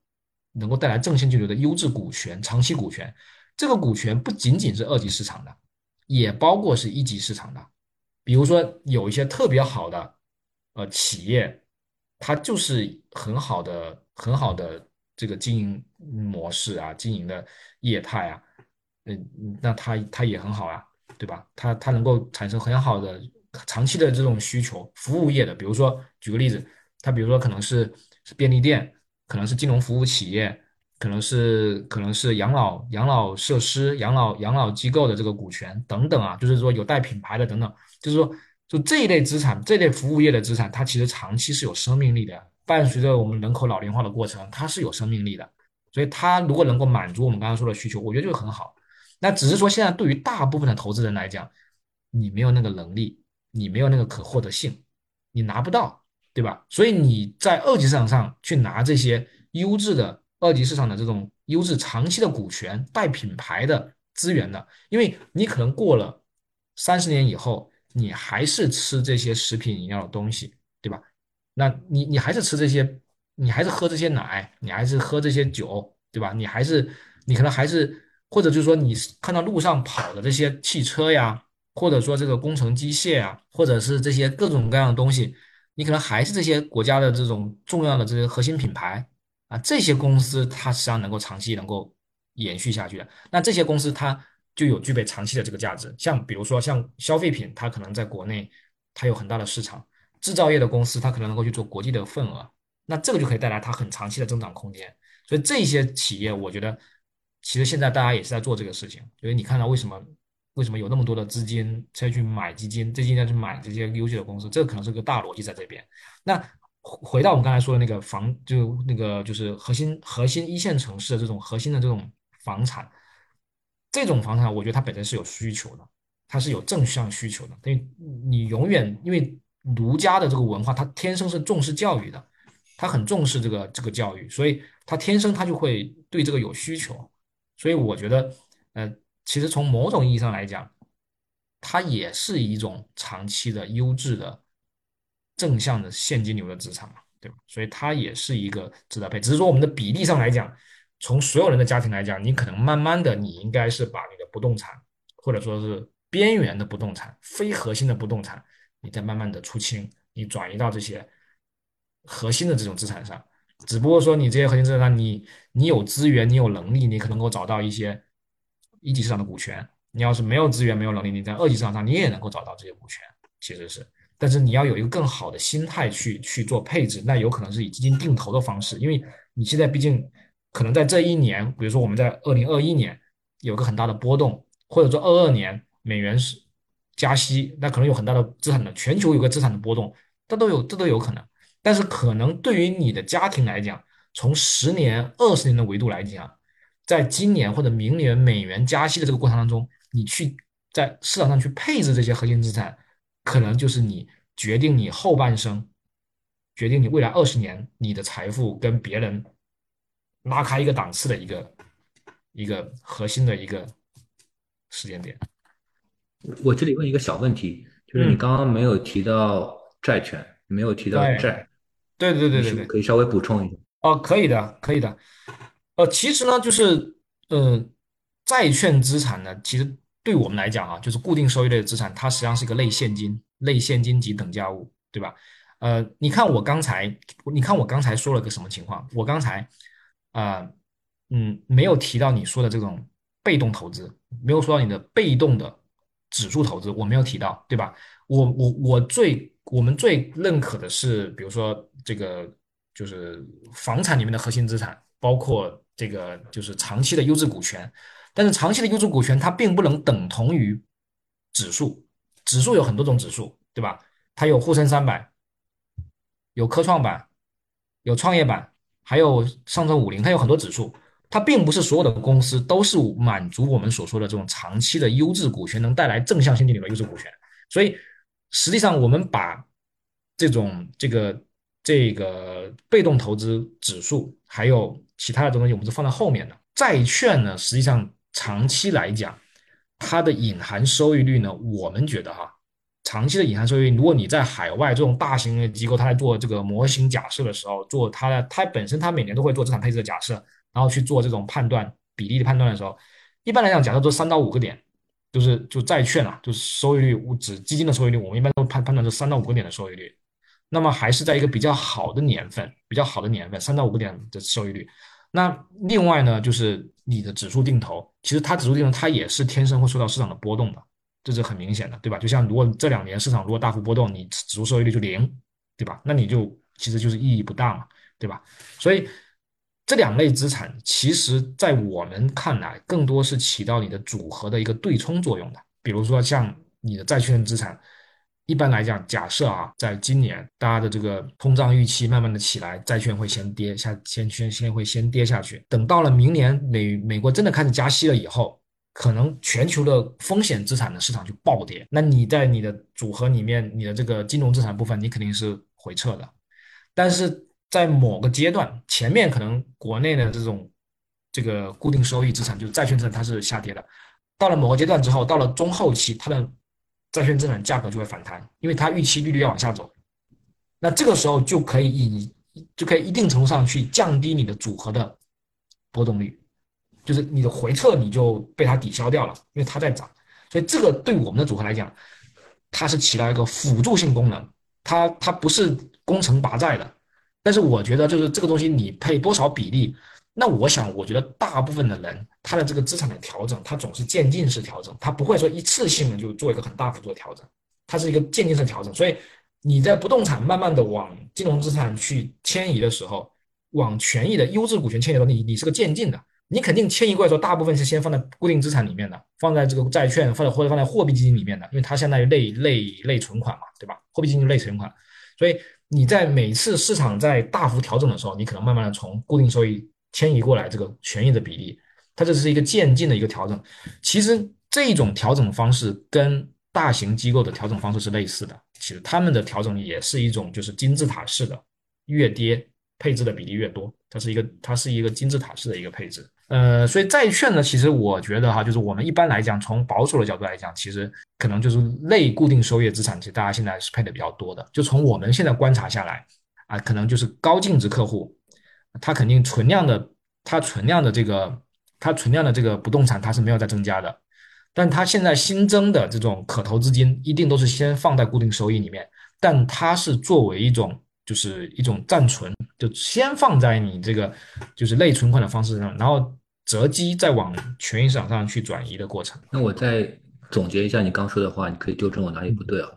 能够带来正现金流的优质股权、长期股权，这个股权不仅仅是二级市场的，也包括是一级市场的。比如说有一些特别好的呃企业，它就是很好的很好的这个经营模式啊，经营的业态啊，嗯，那它它也很好啊，对吧？它它能够产生很好的。长期的这种需求，服务业的，比如说举个例子，它比如说可能是是便利店，可能是金融服务企业，可能是可能是养老养老设施、养老养老机构的这个股权等等啊，就是说有带品牌的等等，就是说就这一类资产，这类服务业的资产，它其实长期是有生命力的，伴随着我们人口老龄化的过程，它是有生命力的，所以它如果能够满足我们刚刚说的需求，我觉得就很好。那只是说现在对于大部分的投资人来讲，你没有那个能力。你没有那个可获得性，你拿不到，对吧？所以你在二级市场上去拿这些优质的二级市场的这种优质长期的股权带品牌的资源的，因为你可能过了三十年以后，你还是吃这些食品饮料的东西，对吧？那你你还是吃这些，你还是喝这些奶，你还是喝这些酒，对吧？你还是你可能还是或者就是说你看到路上跑的这些汽车呀。或者说这个工程机械啊，或者是这些各种各样的东西，你可能还是这些国家的这种重要的这些核心品牌啊，这些公司它实际上能够长期能够延续下去的。那这些公司它就有具备长期的这个价值。像比如说像消费品，它可能在国内它有很大的市场；制造业的公司它可能能够去做国际的份额，那这个就可以带来它很长期的增长空间。所以这些企业，我觉得其实现在大家也是在做这个事情。所以你看到为什么？为什么有那么多的资金再去买基金？基金再去买这些优秀的公司，这个可能是个大逻辑在这边。那回回到我们刚才说的那个房，就那个就是核心核心一线城市的这种核心的这种房产，这种房产我觉得它本身是有需求的，它是有正向需求的。因为你永远因为儒家的这个文化，它天生是重视教育的，它很重视这个这个教育，所以它天生它就会对这个有需求。所以我觉得，呃。其实从某种意义上来讲，它也是一种长期的优质的正向的现金流的资产嘛，对吧？所以它也是一个值得配。只是说我们的比例上来讲，从所有人的家庭来讲，你可能慢慢的，你应该是把你的不动产，或者说是边缘的不动产、非核心的不动产，你再慢慢的出清，你转移到这些核心的这种资产上。只不过说你这些核心资产上，你你有资源，你有能力，你可能够找到一些。一级市场的股权，你要是没有资源、没有能力，你在二级市场上你也能够找到这些股权，其实是。但是你要有一个更好的心态去去做配置，那有可能是以基金定投的方式，因为你现在毕竟可能在这一年，比如说我们在二零二一年有个很大的波动，或者说二二年美元是加息，那可能有很大的资产的全球有个资产的波动，这都有这都有可能。但是可能对于你的家庭来讲，从十年、二十年的维度来讲。在今年或者明年美元加息的这个过程当中，你去在市场上去配置这些核心资产，可能就是你决定你后半生，决定你未来二十年你的财富跟别人拉开一个档次的一个一个核心的一个时间点。我这里问一个小问题，就是你刚刚没有提到债券，没有提到债，对对对对对，可以稍微补充一下。哦，可以的，可以的。呃，其实呢，就是呃，债券资产呢，其实对我们来讲啊，就是固定收益类的资产，它实际上是一个类现金、类现金及等价物，对吧？呃，你看我刚才，你看我刚才说了个什么情况？我刚才啊，嗯，没有提到你说的这种被动投资，没有说到你的被动的指数投资，我没有提到，对吧？我我我最我们最认可的是，比如说这个就是房产里面的核心资产，包括。这个就是长期的优质股权，但是长期的优质股权它并不能等同于指数，指数有很多种指数，对吧？它有沪深三百，有科创板，有创业板，还有上证五零，它有很多指数，它并不是所有的公司都是满足我们所说的这种长期的优质股权能带来正向现金流的优质股权，所以实际上我们把这种这个这个被动投资指数还有。其他的这东西我们是放在后面的。债券呢，实际上长期来讲，它的隐含收益率呢，我们觉得哈，长期的隐含收益率，如果你在海外这种大型的机构，它在做这个模型假设的时候，做它的它本身它每年都会做资产配置的假设，然后去做这种判断比例的判断的时候，一般来讲，假设做三到五个点，就是就债券啊，就是收益率，指基金的收益率，我们一般都判判断是三到五个点的收益率，那么还是在一个比较好的年份，比较好的年份，三到五个点的收益率。那另外呢，就是你的指数定投，其实它指数定投它也是天生会受到市场的波动的，这是很明显的，对吧？就像如果这两年市场如果大幅波动，你指数收益率就零，对吧？那你就其实就是意义不大嘛，对吧？所以这两类资产，其实在我们看来，更多是起到你的组合的一个对冲作用的，比如说像你的债券资产。一般来讲，假设啊，在今年大家的这个通胀预期慢慢的起来，债券会先跌下，先先先会先跌下去。等到了明年美美国真的开始加息了以后，可能全球的风险资产的市场就暴跌。那你在你的组合里面，你的这个金融资产部分，你肯定是回撤的。但是在某个阶段，前面可能国内的这种这个固定收益资产，就是债券资产，它是下跌的。到了某个阶段之后，到了中后期，它的债券资产价格就会反弹，因为它预期利率要往下走，那这个时候就可以以就可以一定程度上去降低你的组合的波动率，就是你的回撤你就被它抵消掉了，因为它在涨，所以这个对我们的组合来讲，它是起到一个辅助性功能，它它不是攻城拔寨的，但是我觉得就是这个东西你配多少比例。那我想，我觉得大部分的人，他的这个资产的调整，他总是渐进式调整，他不会说一次性的就做一个很大幅度的调整，它是一个渐进式调整。所以你在不动产慢慢的往金融资产去迁移的时候，往权益的优质股权迁移的时候，你你是个渐进的，你肯定迁移过来说，大部分是先放在固定资产里面的，放在这个债券，放在或者放在货币基金里面的，因为它相当于类类类存款嘛，对吧？货币基金类存款，所以你在每次市场在大幅调整的时候，你可能慢慢的从固定收益。迁移过来这个权益的比例，它这是一个渐进的一个调整。其实这种调整方式跟大型机构的调整方式是类似的。其实他们的调整也是一种就是金字塔式的，越跌配置的比例越多。它是一个它是一个金字塔式的一个配置。呃，所以债券呢，其实我觉得哈，就是我们一般来讲，从保守的角度来讲，其实可能就是类固定收益资产，其实大家现在是配的比较多的。就从我们现在观察下来啊，可能就是高净值客户。它肯定存量的，它存量的这个，它存量的这个不动产它是没有在增加的，但它现在新增的这种可投资金一定都是先放在固定收益里面，但它是作为一种就是一种暂存，就先放在你这个就是类存款的方式上，然后择机再往权益市场上去转移的过程。那我再总结一下你刚说的话，你可以纠正我哪里不对啊？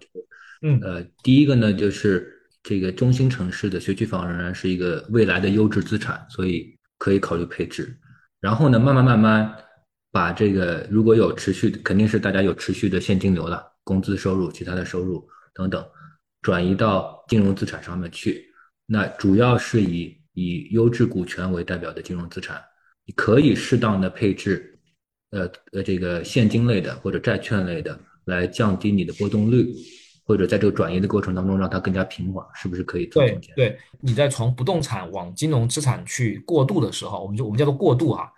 嗯，呃，第一个呢就是。这个中心城市的学区房仍然是一个未来的优质资产，所以可以考虑配置。然后呢，慢慢慢慢把这个如果有持续，肯定是大家有持续的现金流了，工资收入、其他的收入等等，转移到金融资产上面去。那主要是以以优质股权为代表的金融资产，你可以适当的配置，呃呃，这个现金类的或者债券类的，来降低你的波动率。或者在这个转移的过程当中，让它更加平缓，是不是可以？对对，你在从不动产往金融资产去过渡的时候，我们就我们叫做过渡啊。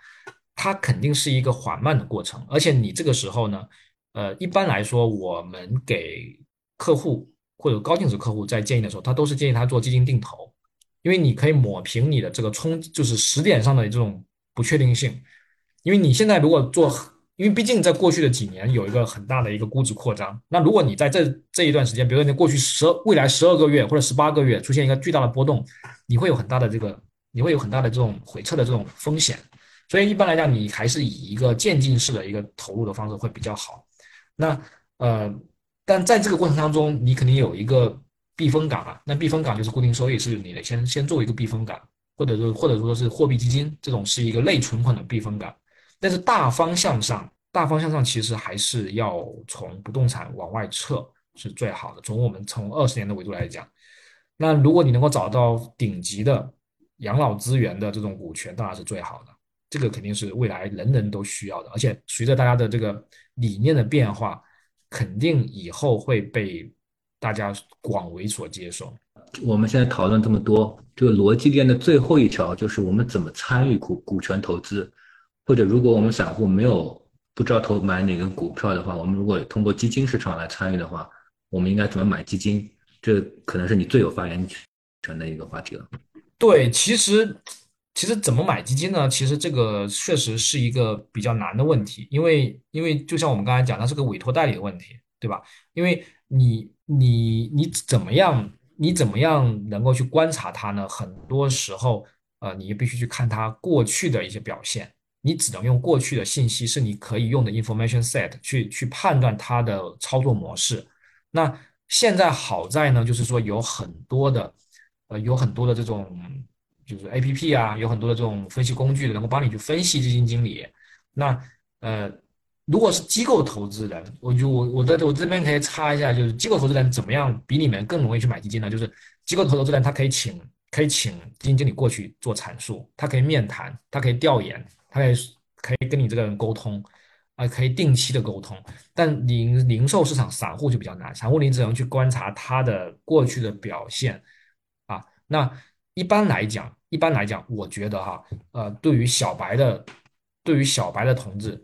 它肯定是一个缓慢的过程，而且你这个时候呢，呃，一般来说，我们给客户或者高净值客户在建议的时候，他都是建议他做基金定投，因为你可以抹平你的这个冲，就是时点上的这种不确定性，因为你现在如果做，因为毕竟在过去的几年有一个很大的一个估值扩张，那如果你在这这一段时间，比如说你过去十未来十二个月或者十八个月出现一个巨大的波动，你会有很大的这个，你会有很大的这种回撤的这种风险。所以一般来讲，你还是以一个渐进式的一个投入的方式会比较好。那呃，但在这个过程当中，你肯定有一个避风港啊。那避风港就是固定收益，是你的先先做一个避风港，或者说或者说是货币基金这种是一个类存款的避风港。但是大方向上，大方向上其实还是要从不动产往外撤是最好的。从我们从二十年的维度来讲，那如果你能够找到顶级的养老资源的这种股权，当然是最好的。这个肯定是未来人人都需要的，而且随着大家的这个理念的变化，肯定以后会被大家广为所接受。我们现在讨论这么多，这个逻辑链的最后一条就是我们怎么参与股股权投资，或者如果我们散户没有不知道投买哪个股票的话，我们如果通过基金市场来参与的话，我们应该怎么买基金？这可能是你最有发言权的一个话题了。对，其实。其实怎么买基金呢？其实这个确实是一个比较难的问题，因为因为就像我们刚才讲，它是个委托代理的问题，对吧？因为你你你怎么样，你怎么样能够去观察它呢？很多时候，呃，你必须去看它过去的一些表现，你只能用过去的信息是你可以用的 information set 去去判断它的操作模式。那现在好在呢，就是说有很多的，呃，有很多的这种。就是 A P P 啊，有很多的这种分析工具能够帮你去分析基金经理。那呃，如果是机构投资人，我就我我在我这边可以插一下，就是机构投资人怎么样比你们更容易去买基金呢？就是机构投资人他可以请可以请基金经理过去做阐述，他可以面谈，他可以调研，他可以可以跟你这个人沟通啊，可以定期的沟通。但零零售市场散户就比较难，散户你只能去观察他的过去的表现啊。那一般来讲。一般来讲，我觉得哈，呃，对于小白的，对于小白的同志，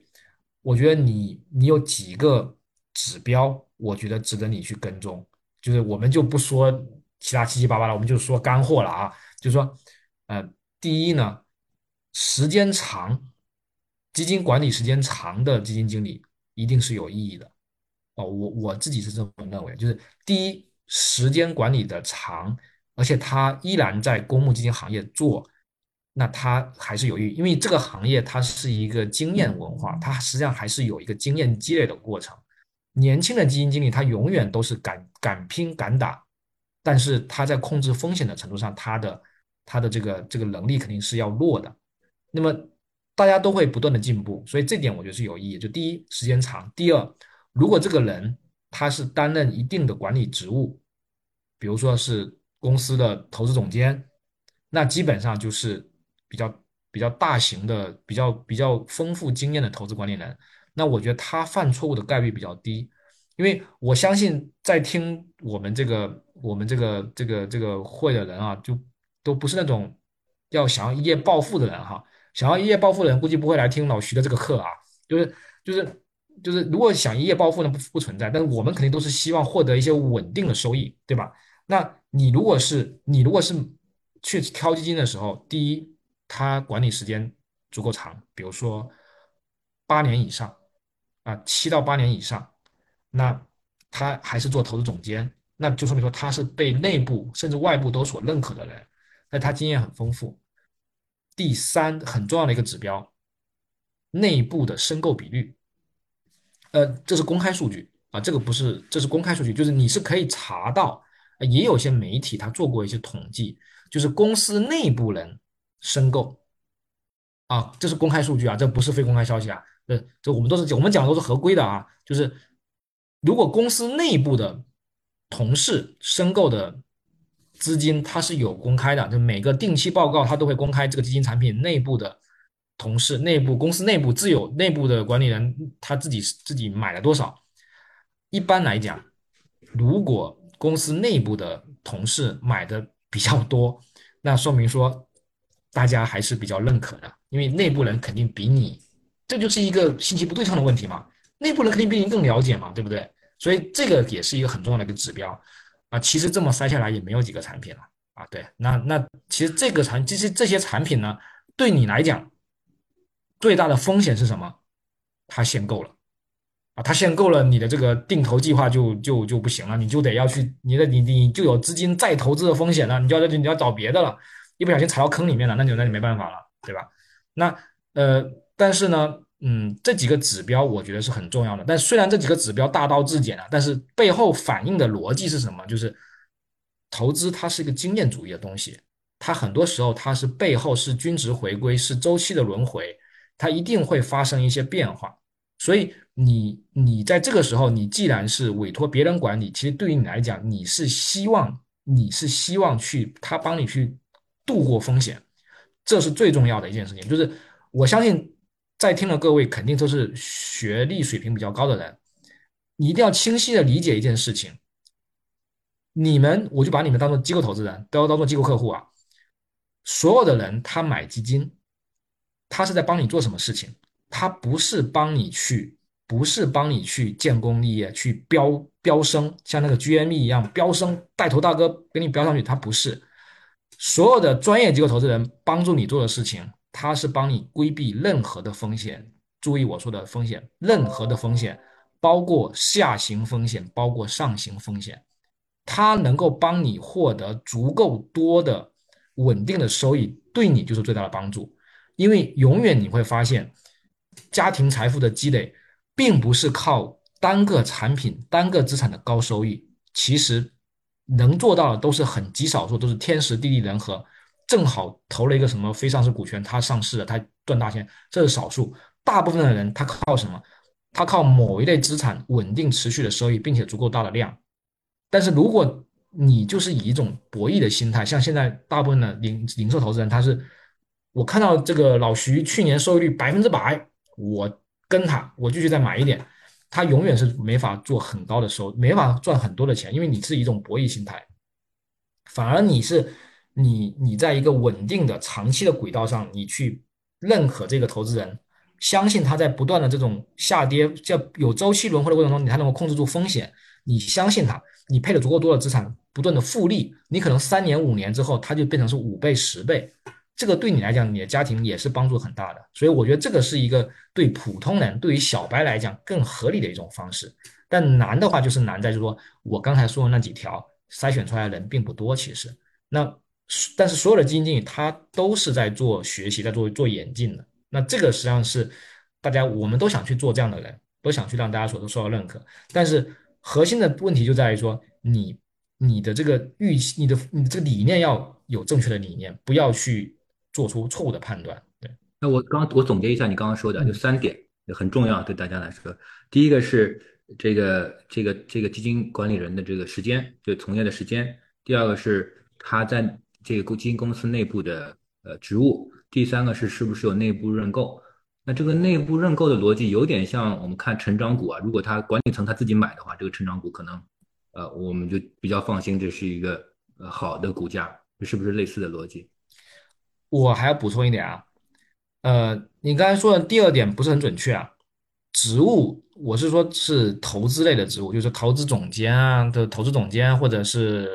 我觉得你你有几个指标，我觉得值得你去跟踪。就是我们就不说其他七七八八了，我们就说干货了啊。就是说，呃，第一呢，时间长，基金管理时间长的基金经理一定是有意义的。哦，我我自己是这么认为，就是第一，时间管理的长。而且他依然在公募基金行业做，那他还是有意义，因为这个行业它是一个经验文化，它实际上还是有一个经验积累的过程。年轻的基金经理他永远都是敢敢拼敢打，但是他在控制风险的程度上，他的他的这个这个能力肯定是要弱的。那么大家都会不断的进步，所以这点我觉得是有意义。就第一，时间长；第二，如果这个人他是担任一定的管理职务，比如说是。公司的投资总监，那基本上就是比较比较大型的、比较比较丰富经验的投资管理人。那我觉得他犯错误的概率比较低，因为我相信在听我们这个我们这个这个这个会的人啊，就都不是那种要想要一夜暴富的人哈。想要一夜暴富的人，估计不会来听老徐的这个课啊。就是就是就是，如果想一夜暴富呢，不不存在。但是我们肯定都是希望获得一些稳定的收益，对吧？那你如果是你如果是去挑基金的时候，第一，它管理时间足够长，比如说八年以上，啊，七到八年以上，那他还是做投资总监，那就说明说他是被内部甚至外部都所认可的人，那他经验很丰富。第三，很重要的一个指标，内部的申购比率，呃，这是公开数据啊，这个不是，这是公开数据，就是你是可以查到。也有些媒体他做过一些统计，就是公司内部人申购啊，这是公开数据啊，这不是非公开消息啊。这这我们都是我们讲的都是合规的啊。就是如果公司内部的同事申购的资金，它是有公开的，就每个定期报告它都会公开这个基金产品内部的同事、内部公司内部自有内部的管理人他自己自己买了多少。一般来讲，如果公司内部的同事买的比较多，那说明说大家还是比较认可的，因为内部人肯定比你，这就是一个信息不对称的问题嘛，内部人肯定比你更了解嘛，对不对？所以这个也是一个很重要的一个指标啊。其实这么筛下来也没有几个产品了啊。对，那那其实这个产，其实这些产品呢，对你来讲最大的风险是什么？它限购了啊，它限购了，你的这个定投计划就就就不行了，你就得要去你的你你就有资金再投资的风险了，你就要你要找别的了，一不小心踩到坑里面了，那就那就没办法了，对吧？那呃，但是呢。嗯，这几个指标我觉得是很重要的。但虽然这几个指标大道至简啊，但是背后反映的逻辑是什么？就是投资它是一个经验主义的东西，它很多时候它是背后是均值回归，是周期的轮回，它一定会发生一些变化。所以你你在这个时候，你既然是委托别人管理，其实对于你来讲，你是希望你是希望去他帮你去度过风险，这是最重要的一件事情。就是我相信。在听的各位肯定都是学历水平比较高的人，你一定要清晰的理解一件事情。你们，我就把你们当做机构投资人，都要当做机构客户啊。所有的人他买基金，他是在帮你做什么事情？他不是帮你去，不是帮你去建功立业，去飙飙升，像那个 GME 一样飙升，带头大哥给你飙上去，他不是。所有的专业机构投资人帮助你做的事情。它是帮你规避任何的风险，注意我说的风险，任何的风险，包括下行风险，包括上行风险，它能够帮你获得足够多的稳定的收益，对你就是最大的帮助。因为永远你会发现，家庭财富的积累，并不是靠单个产品、单个资产的高收益，其实能做到的都是很极少数，都是天时地利人和。正好投了一个什么非上市股权，他上市了，他赚大钱，这是少数。大部分的人他靠什么？他靠某一类资产稳定持续的收益，并且足够大的量。但是如果你就是以一种博弈的心态，像现在大部分的零零售投资人，他是我看到这个老徐去年收益率百分之百，我跟他，我继续再买一点，他永远是没法做很高的收，没法赚很多的钱，因为你是一种博弈心态，反而你是。你你在一个稳定的长期的轨道上，你去认可这个投资人，相信他在不断的这种下跌，叫有周期轮回的过程中，你还能够控制住风险。你相信他，你配了足够多的资产，不断的复利，你可能三年五年之后，它就变成是五倍十倍。这个对你来讲，你的家庭也是帮助很大的。所以我觉得这个是一个对普通人，对于小白来讲更合理的一种方式。但难的话就是难在，就是说我刚才说的那几条筛选出来的人并不多，其实那。但是所有的基金经理他都是在做学习，在做做演进的。那这个实际上是大家我们都想去做这样的人，都想去让大家所都受到认可。但是核心的问题就在于说，你你的这个预期，你的你这个理念要有正确的理念，不要去做出错误的判断。对。那我刚我总结一下你刚刚说的，就三点很重要，对大家来说，第一个是这个这个这个基金管理人的这个时间，就从业的时间；第二个是他在这个基金公司内部的呃职务，第三个是是不是有内部认购？那这个内部认购的逻辑有点像我们看成长股啊，如果他管理层他自己买的话，这个成长股可能呃我们就比较放心，这是一个呃好的股价，这是不是类似的逻辑？我还要补充一点啊，呃，你刚才说的第二点不是很准确啊，职务我是说是投资类的职务，就是投资总监啊的投资总监或者是。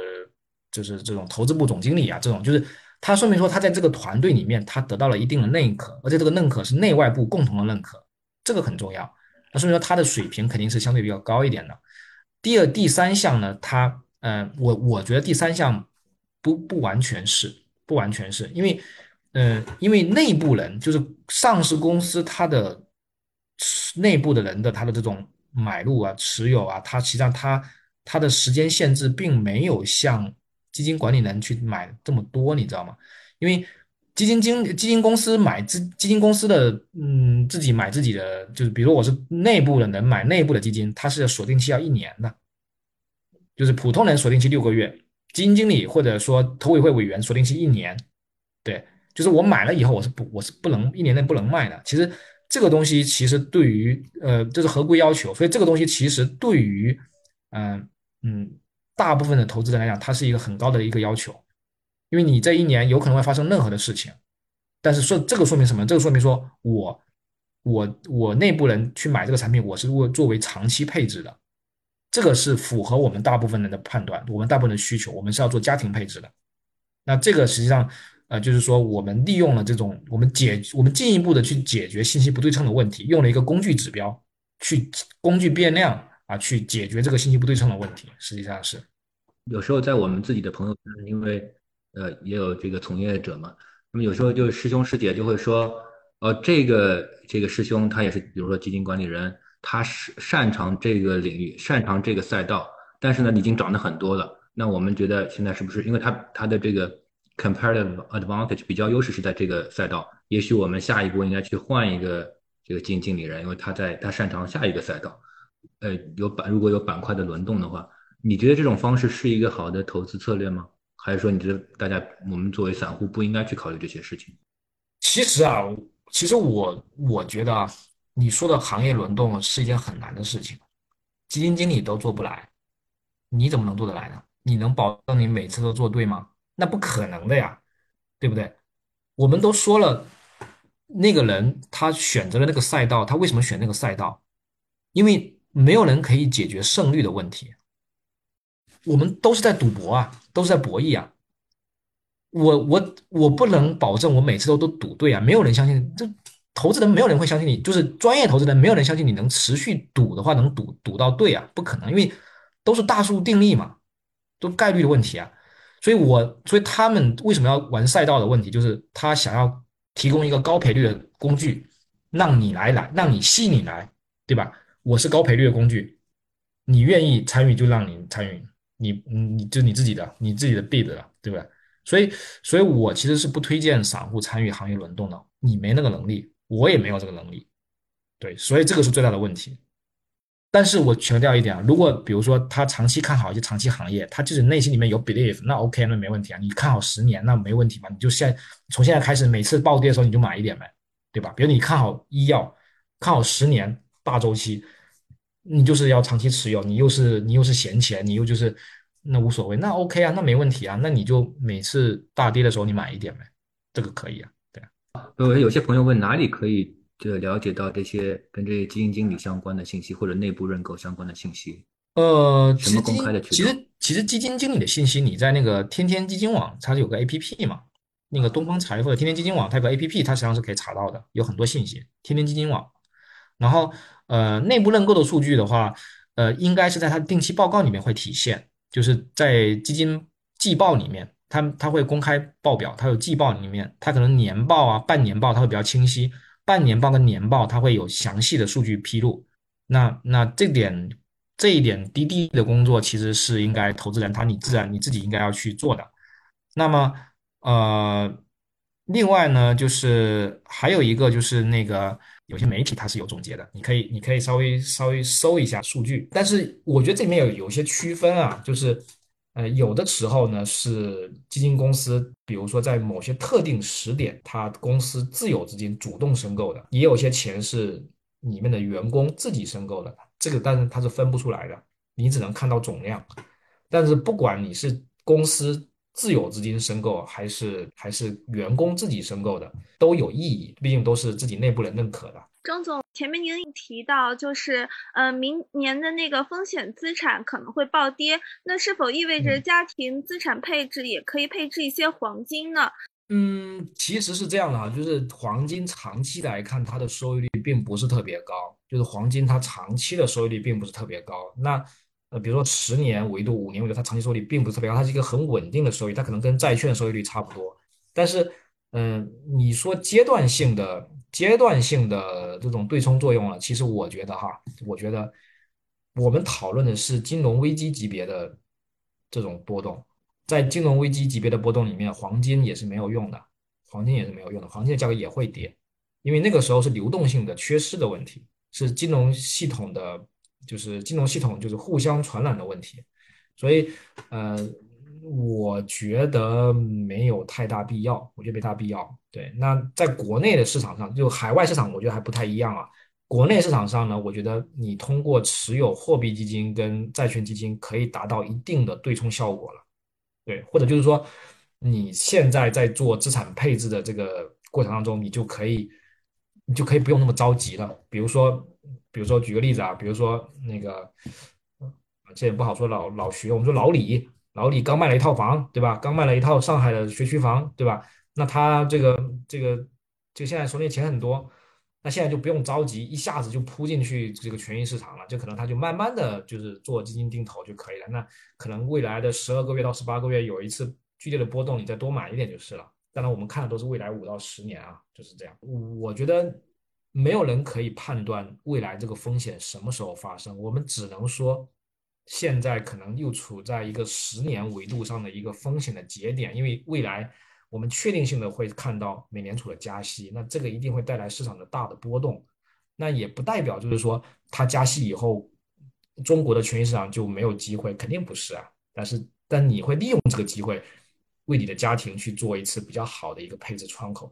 就是这种投资部总经理啊，这种就是他说明说他在这个团队里面他得到了一定的认可，而且这个认可是内外部共同的认可，这个很重要。那说明说他的水平肯定是相对比较高一点的。第二、第三项呢，他嗯，我我觉得第三项不不完全是不完全是因为嗯，因为内部人就是上市公司他的内部的人的他的这种买入啊、持有啊，他实际上他他的时间限制并没有像。基金管理人去买这么多，你知道吗？因为基金经基金公司买资基金公司的，嗯，自己买自己的，就是比如我是内部的人买内部的基金，它是锁定期要一年的，就是普通人锁定期六个月，基金经理或者说投委会委员锁定期一年，对，就是我买了以后我是不我是不能一年内不能卖的。其实这个东西其实对于呃这是合规要求，所以这个东西其实对于嗯嗯。大部分的投资人来讲，它是一个很高的一个要求，因为你这一年有可能会发生任何的事情，但是说这个说明什么？这个说明说我我我内部人去买这个产品，我是为作为长期配置的，这个是符合我们大部分人的判断，我们大部分的需求，我们是要做家庭配置的。那这个实际上呃就是说我们利用了这种我们解我们进一步的去解决信息不对称的问题，用了一个工具指标去工具变量啊去解决这个信息不对称的问题，实际上是有时候在我们自己的朋友圈，因为呃也有这个从业者嘛。那么有时候就是师兄师姐就会说，呃，这个这个师兄他也是，比如说基金管理人，他是擅长这个领域，擅长这个赛道，但是呢，已经涨得很多了。那我们觉得现在是不是，因为他他的这个 comparative advantage 比较优势是在这个赛道，也许我们下一步应该去换一个这个基金经理人，因为他在他擅长下一个赛道。呃，有板如果有板块的轮动的话，你觉得这种方式是一个好的投资策略吗？还是说你觉得大家我们作为散户不应该去考虑这些事情？其实啊，其实我我觉得啊，你说的行业轮动是一件很难的事情，基金经理都做不来，你怎么能做得来呢？你能保证你每次都做对吗？那不可能的呀，对不对？我们都说了，那个人他选择了那个赛道，他为什么选那个赛道？因为没有人可以解决胜率的问题。我们都是在赌博啊，都是在博弈啊。我我我不能保证我每次都都赌对啊，没有人相信。这投资人没有人会相信你，就是专业投资人没有人相信你能持续赌的话能赌赌到对啊，不可能，因为都是大数定律嘛，都概率的问题啊。所以，我所以他们为什么要玩赛道的问题，就是他想要提供一个高赔率的工具，让你来来，让你吸你来，对吧？我是高赔率的工具，你愿意参与就让你参与。你你你就你自己的你自己的 bid 了，对不对？所以所以我其实是不推荐散户参与行业轮动的，你没那个能力，我也没有这个能力，对，所以这个是最大的问题。但是我强调一点啊，如果比如说他长期看好一些长期行业，他就是内心里面有 belief，那 OK，那没问题啊。你看好十年，那没问题嘛？你就现从现在开始，每次暴跌的时候你就买一点呗，对吧？比如你看好医药，看好十年大周期。你就是要长期持有，你又是你又是闲钱，你又就是那无所谓，那 OK 啊，那没问题啊，那你就每次大跌的时候你买一点呗，这个可以啊，对啊。呃，有些朋友问哪里可以就了解到这些跟这些基金经理相关的信息或者内部认购相关的信息？呃，什么公开的渠道？其实其实基金经理的信息你在那个天天基金网，它有个 APP 嘛，那个东方财富的天天基金网，它有个 APP，它实际上是可以查到的，有很多信息。天天基金网，然后。呃，内部认购的数据的话，呃，应该是在它定期报告里面会体现，就是在基金季报里面，它它会公开报表，它有季报里面，它可能年报啊、半年报它会比较清晰，半年报跟年报它会有详细的数据披露。那那这点这一点滴滴的工作其实是应该投资人他你自然你自己应该要去做的。那么呃，另外呢，就是还有一个就是那个。有些媒体它是有总结的，你可以你可以稍微稍微搜一下数据，但是我觉得这里面有有些区分啊，就是呃有的时候呢是基金公司，比如说在某些特定时点，它公司自有资金主动申购的，也有些钱是里面的员工自己申购的，这个但是它是分不出来的，你只能看到总量，但是不管你是公司。自有资金申购还是还是员工自己申购的都有意义，毕竟都是自己内部人认可的。张总，前面您提到就是，呃，明年的那个风险资产可能会暴跌，那是否意味着家庭资产配置也可以配置一些黄金呢？嗯，其实是这样的哈，就是黄金长期来看它的收益率并不是特别高，就是黄金它长期的收益率并不是特别高。那呃，比如说十年维度、五年维度，它长期收益并不是特别高，它是一个很稳定的收益，它可能跟债券收益率差不多。但是，嗯，你说阶段性的、阶段性的这种对冲作用了，其实我觉得哈，我觉得我们讨论的是金融危机级别的这种波动，在金融危机级别的波动里面，黄金也是没有用的，黄金也是没有用的，黄金的价格也会跌，因为那个时候是流动性的缺失的问题，是金融系统的。就是金融系统就是互相传染的问题，所以呃，我觉得没有太大必要，我觉得没大必要。对，那在国内的市场上，就海外市场，我觉得还不太一样啊。国内市场上呢，我觉得你通过持有货币基金跟债券基金，可以达到一定的对冲效果了。对，或者就是说，你现在在做资产配置的这个。过程当中，你就可以你就可以不用那么着急了。比如说，比如说举个例子啊，比如说那个这也不好说老老徐，我们说老李，老李刚卖了一套房，对吧？刚卖了一套上海的学区房，对吧？那他这个这个这个现在手里钱很多。那现在就不用着急，一下子就扑进去这个权益市场了，就可能他就慢慢的就是做基金定投就可以了。那可能未来的十二个月到十八个月有一次剧烈的波动，你再多买一点就是了。当然我们看的都是未来五到十年啊，就是这样。我觉得没有人可以判断未来这个风险什么时候发生，我们只能说现在可能又处在一个十年维度上的一个风险的节点，因为未来。我们确定性的会看到美联储的加息，那这个一定会带来市场的大的波动，那也不代表就是说它加息以后，中国的权益市场就没有机会，肯定不是啊。但是，但你会利用这个机会，为你的家庭去做一次比较好的一个配置窗口，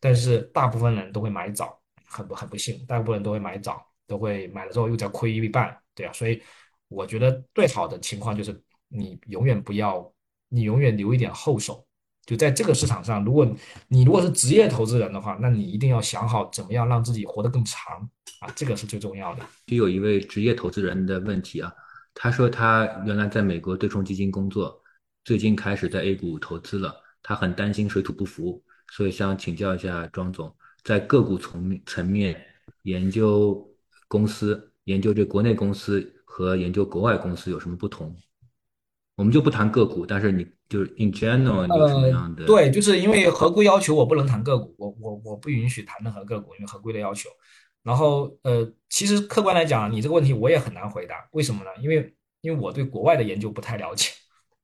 但是大部分人都会买早，很不很不幸，大部分人都会买早，都会买了之后又再亏一半，对啊。所以我觉得最好的情况就是你永远不要，你永远留一点后手。就在这个市场上，如果你如果是职业投资人的话，那你一定要想好怎么样让自己活得更长啊，这个是最重要的。就有一位职业投资人的问题啊，他说他原来在美国对冲基金工作，最近开始在 A 股投资了，他很担心水土不服，所以想请教一下庄总，在个股层层面研究公司，研究这国内公司和研究国外公司有什么不同？我们就不谈个股，但是你就是 in general 有什么样的？对，就是因为合规要求，我不能谈个股，我我我不允许谈任何个股，因为合规的要求。然后呃，其实客观来讲，你这个问题我也很难回答，为什么呢？因为因为我对国外的研究不太了解，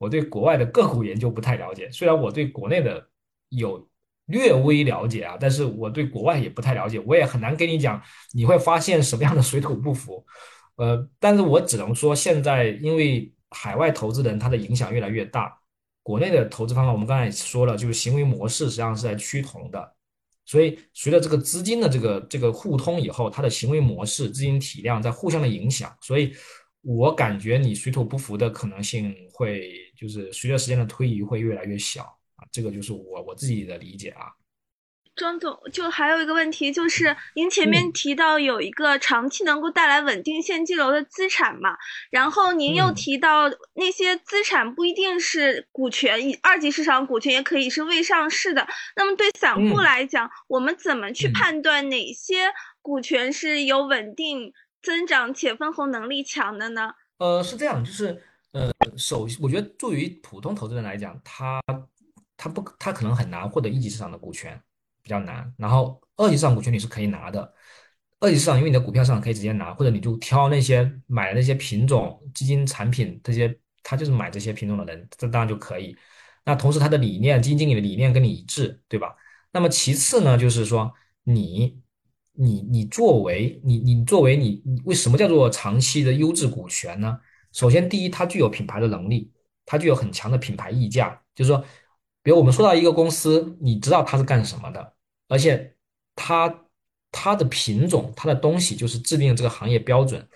我对国外的个股研究不太了解。虽然我对国内的有略微了解啊，但是我对国外也不太了解，我也很难跟你讲你会发现什么样的水土不服。呃，但是我只能说现在因为。海外投资人他的影响越来越大，国内的投资方法我们刚才也说了，就是行为模式实际上是在趋同的，所以随着这个资金的这个这个互通以后，它的行为模式、资金体量在互相的影响，所以我感觉你水土不服的可能性会就是随着时间的推移会越来越小啊，这个就是我我自己的理解啊。庄总，就还有一个问题，就是您前面提到有一个长期能够带来稳定现金流的资产嘛，然后您又提到那些资产不一定是股权，二级市场股权也可以是未上市的。那么对散户来讲，我们怎么去判断哪些股权是有稳定增长且分红能力强的呢？呃，是这样，就是呃，首我觉得作为普通投资人来讲，他他不他可能很难获得一级市场的股权。比较难，然后二级市场股权你是可以拿的，二级市场因为你的股票市场可以直接拿，或者你就挑那些买那些品种基金产品，这些他就是买这些品种的人，这当然就可以。那同时他的理念，基金经理的理念跟你一致，对吧？那么其次呢，就是说你你你作为你你作为你为什么叫做长期的优质股权呢？首先第一，它具有品牌的能力，它具有很强的品牌溢价，就是说。比如我们说到一个公司，你知道它是干什么的，而且它它的品种、它的东西就是制定这个行业标准。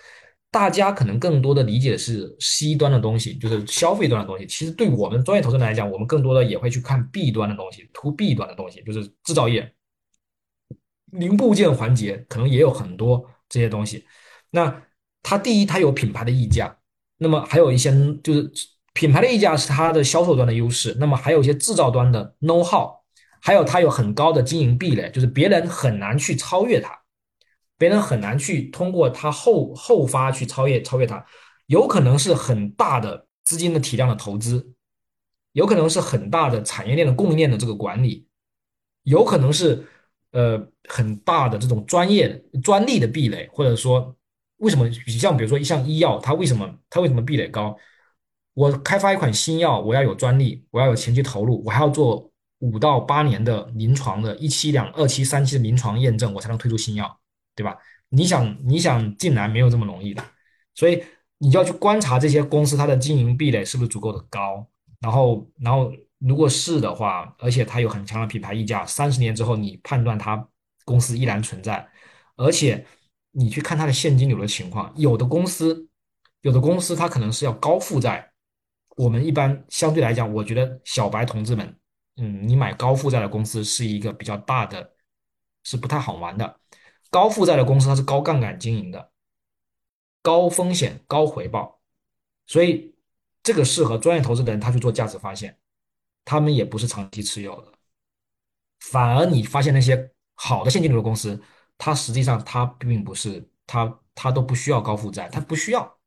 大家可能更多的理解的是 C 端的东西，就是消费端的东西。其实对我们专业投资人来讲，我们更多的也会去看 B 端的东西，To B 端的东西，就是制造业、零部件环节，可能也有很多这些东西。那它第一，它有品牌的溢价，那么还有一些就是。品牌的溢价是它的销售端的优势，那么还有一些制造端的 know how，还有它有很高的经营壁垒，就是别人很难去超越它，别人很难去通过它后后发去超越超越它，有可能是很大的资金的体量的投资，有可能是很大的产业链的供应链的这个管理，有可能是呃很大的这种专业专利的壁垒，或者说为什么像比如说像医药，它为什么它为什么壁垒高？我开发一款新药，我要有专利，我要有前期投入，我还要做五到八年的临床的一期、两二期、三期的临床验证，我才能推出新药，对吧？你想，你想进来没有这么容易的，所以你就要去观察这些公司它的经营壁垒是不是足够的高，然后，然后如果是的话，而且它有很强的品牌溢价，三十年之后你判断它公司依然存在，而且你去看它的现金流的情况，有的公司，有的公司它可能是要高负债。我们一般相对来讲，我觉得小白同志们嗯，你买高负债的公司是一个比较大的，是不太好玩的。高负债的公司它是高杠杆经营的，高风险高回报，所以这个适合专业投资的人他去做价值发现，他们也不是长期持有的。反而你发现那些好的现金流的公司，它实际上它并不是它它都不需要高负债，它不需要。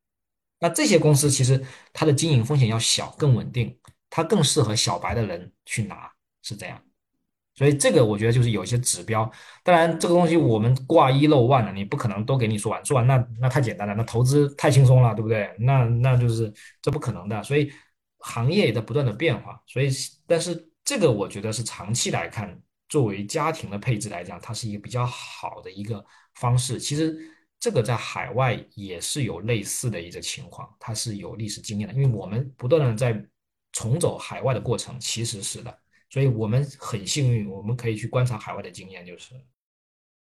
那这些公司其实它的经营风险要小，更稳定。它更适合小白的人去拿，是这样，所以这个我觉得就是有一些指标。当然，这个东西我们挂一漏万了，你不可能都给你说完，说完那那太简单了，那投资太轻松了，对不对？那那就是这不可能的。所以行业也在不断的变化，所以但是这个我觉得是长期来看，作为家庭的配置来讲，它是一个比较好的一个方式。其实这个在海外也是有类似的一个情况，它是有历史经验的，因为我们不断的在。重走海外的过程其实是的，所以我们很幸运，我们可以去观察海外的经验。就是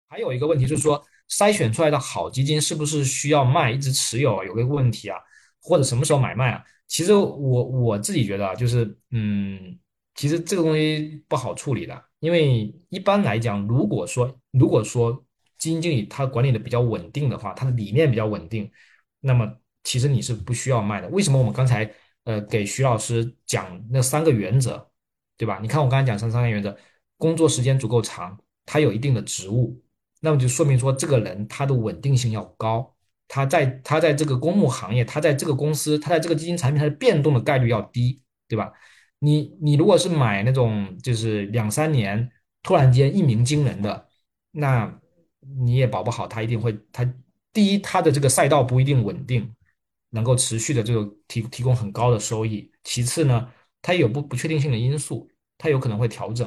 还有一个问题就是说，筛选出来的好基金是不是需要卖一直持有？有个问题啊，或者什么时候买卖啊？其实我我自己觉得啊，就是嗯，其实这个东西不好处理的，因为一般来讲，如果说如果说基金经理他管理的比较稳定的话，他的理念比较稳定，那么其实你是不需要卖的。为什么我们刚才？呃，给徐老师讲那三个原则，对吧？你看我刚才讲三三个原则，工作时间足够长，他有一定的职务，那么就说明说这个人他的稳定性要高，他在他在这个公募行业，他在这个公司，他在这个基金产品，它的变动的概率要低，对吧？你你如果是买那种就是两三年突然间一鸣惊人的，那你也保不好，他一定会他第一他的这个赛道不一定稳定。能够持续的这个提提供很高的收益。其次呢，它有不不确定性的因素，它有可能会调整，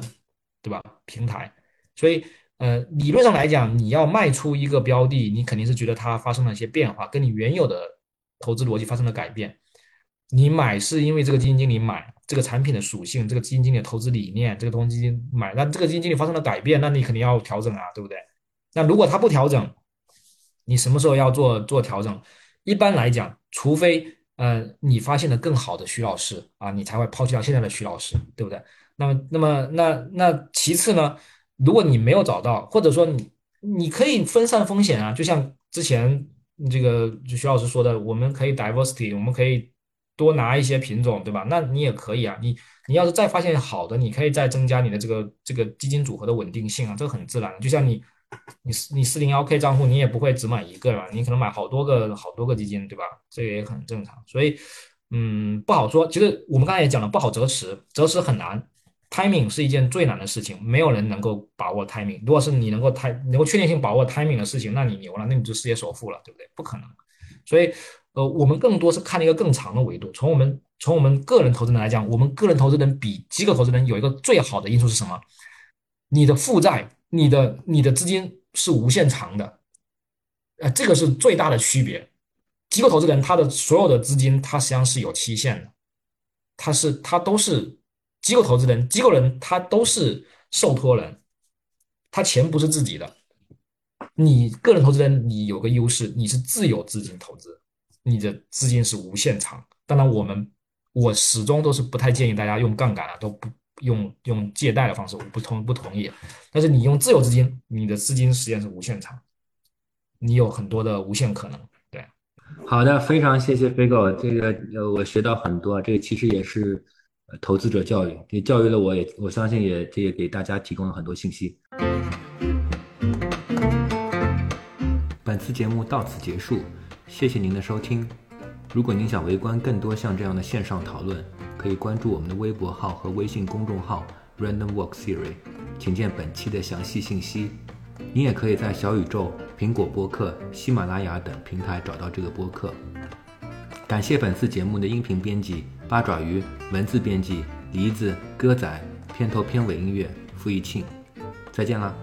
对吧？平台，所以呃，理论上来讲，你要卖出一个标的，你肯定是觉得它发生了一些变化，跟你原有的投资逻辑发生了改变。你买是因为这个基金经理买这个产品的属性，这个基金经理的投资理念，这个东西买，那这个基金经理发生了改变，那你肯定要调整啊，对不对？那如果他不调整，你什么时候要做做调整？一般来讲。除非呃你发现了更好的徐老师啊，你才会抛弃掉现在的徐老师，对不对？那么那么那那其次呢，如果你没有找到，或者说你你可以分散风险啊，就像之前这个徐老师说的，我们可以 diversity，我们可以多拿一些品种，对吧？那你也可以啊，你你要是再发现好的，你可以再增加你的这个这个基金组合的稳定性啊，这个很自然，就像你。你你四零幺 K 账户，你也不会只买一个吧？你可能买好多个好多个基金，对吧？这个也很正常。所以，嗯，不好说。其实我们刚才也讲了，不好择时，择时很难。timing 是一件最难的事情，没有人能够把握 timing。如果是你能够 time 能够确定性把握 timing 的事情，那你牛了，那你就世界首富了，对不对？不可能。所以，呃，我们更多是看一个更长的维度。从我们从我们个人投资人来讲，我们个人投资人比机构投资人有一个最好的因素是什么？你的负债。你的你的资金是无限长的，呃，这个是最大的区别。机构投资人他的所有的资金，他实际上是有期限的，他是他都是机构投资人，机构人他都是受托人，他钱不是自己的。你个人投资人，你有个优势，你是自有资金投资，你的资金是无限长。当然，我们我始终都是不太建议大家用杠杆啊，都不。用用借贷的方式，我不同不同意。但是你用自有资金，你的资金时间是无限长，你有很多的无限可能。对，好的，非常谢谢飞哥，这个呃我学到很多，这个其实也是投资者教育，也教育了我，也我相信也这也给大家提供了很多信息。本次节目到此结束，谢谢您的收听。如果您想围观更多像这样的线上讨论，可以关注我们的微博号和微信公众号 Random Walk Theory，请见本期的详细信息。你也可以在小宇宙、苹果播客、喜马拉雅等平台找到这个播客。感谢本次节目的音频编辑八爪鱼，文字编辑梨子、歌仔，片头片尾音乐付一庆。再见啦。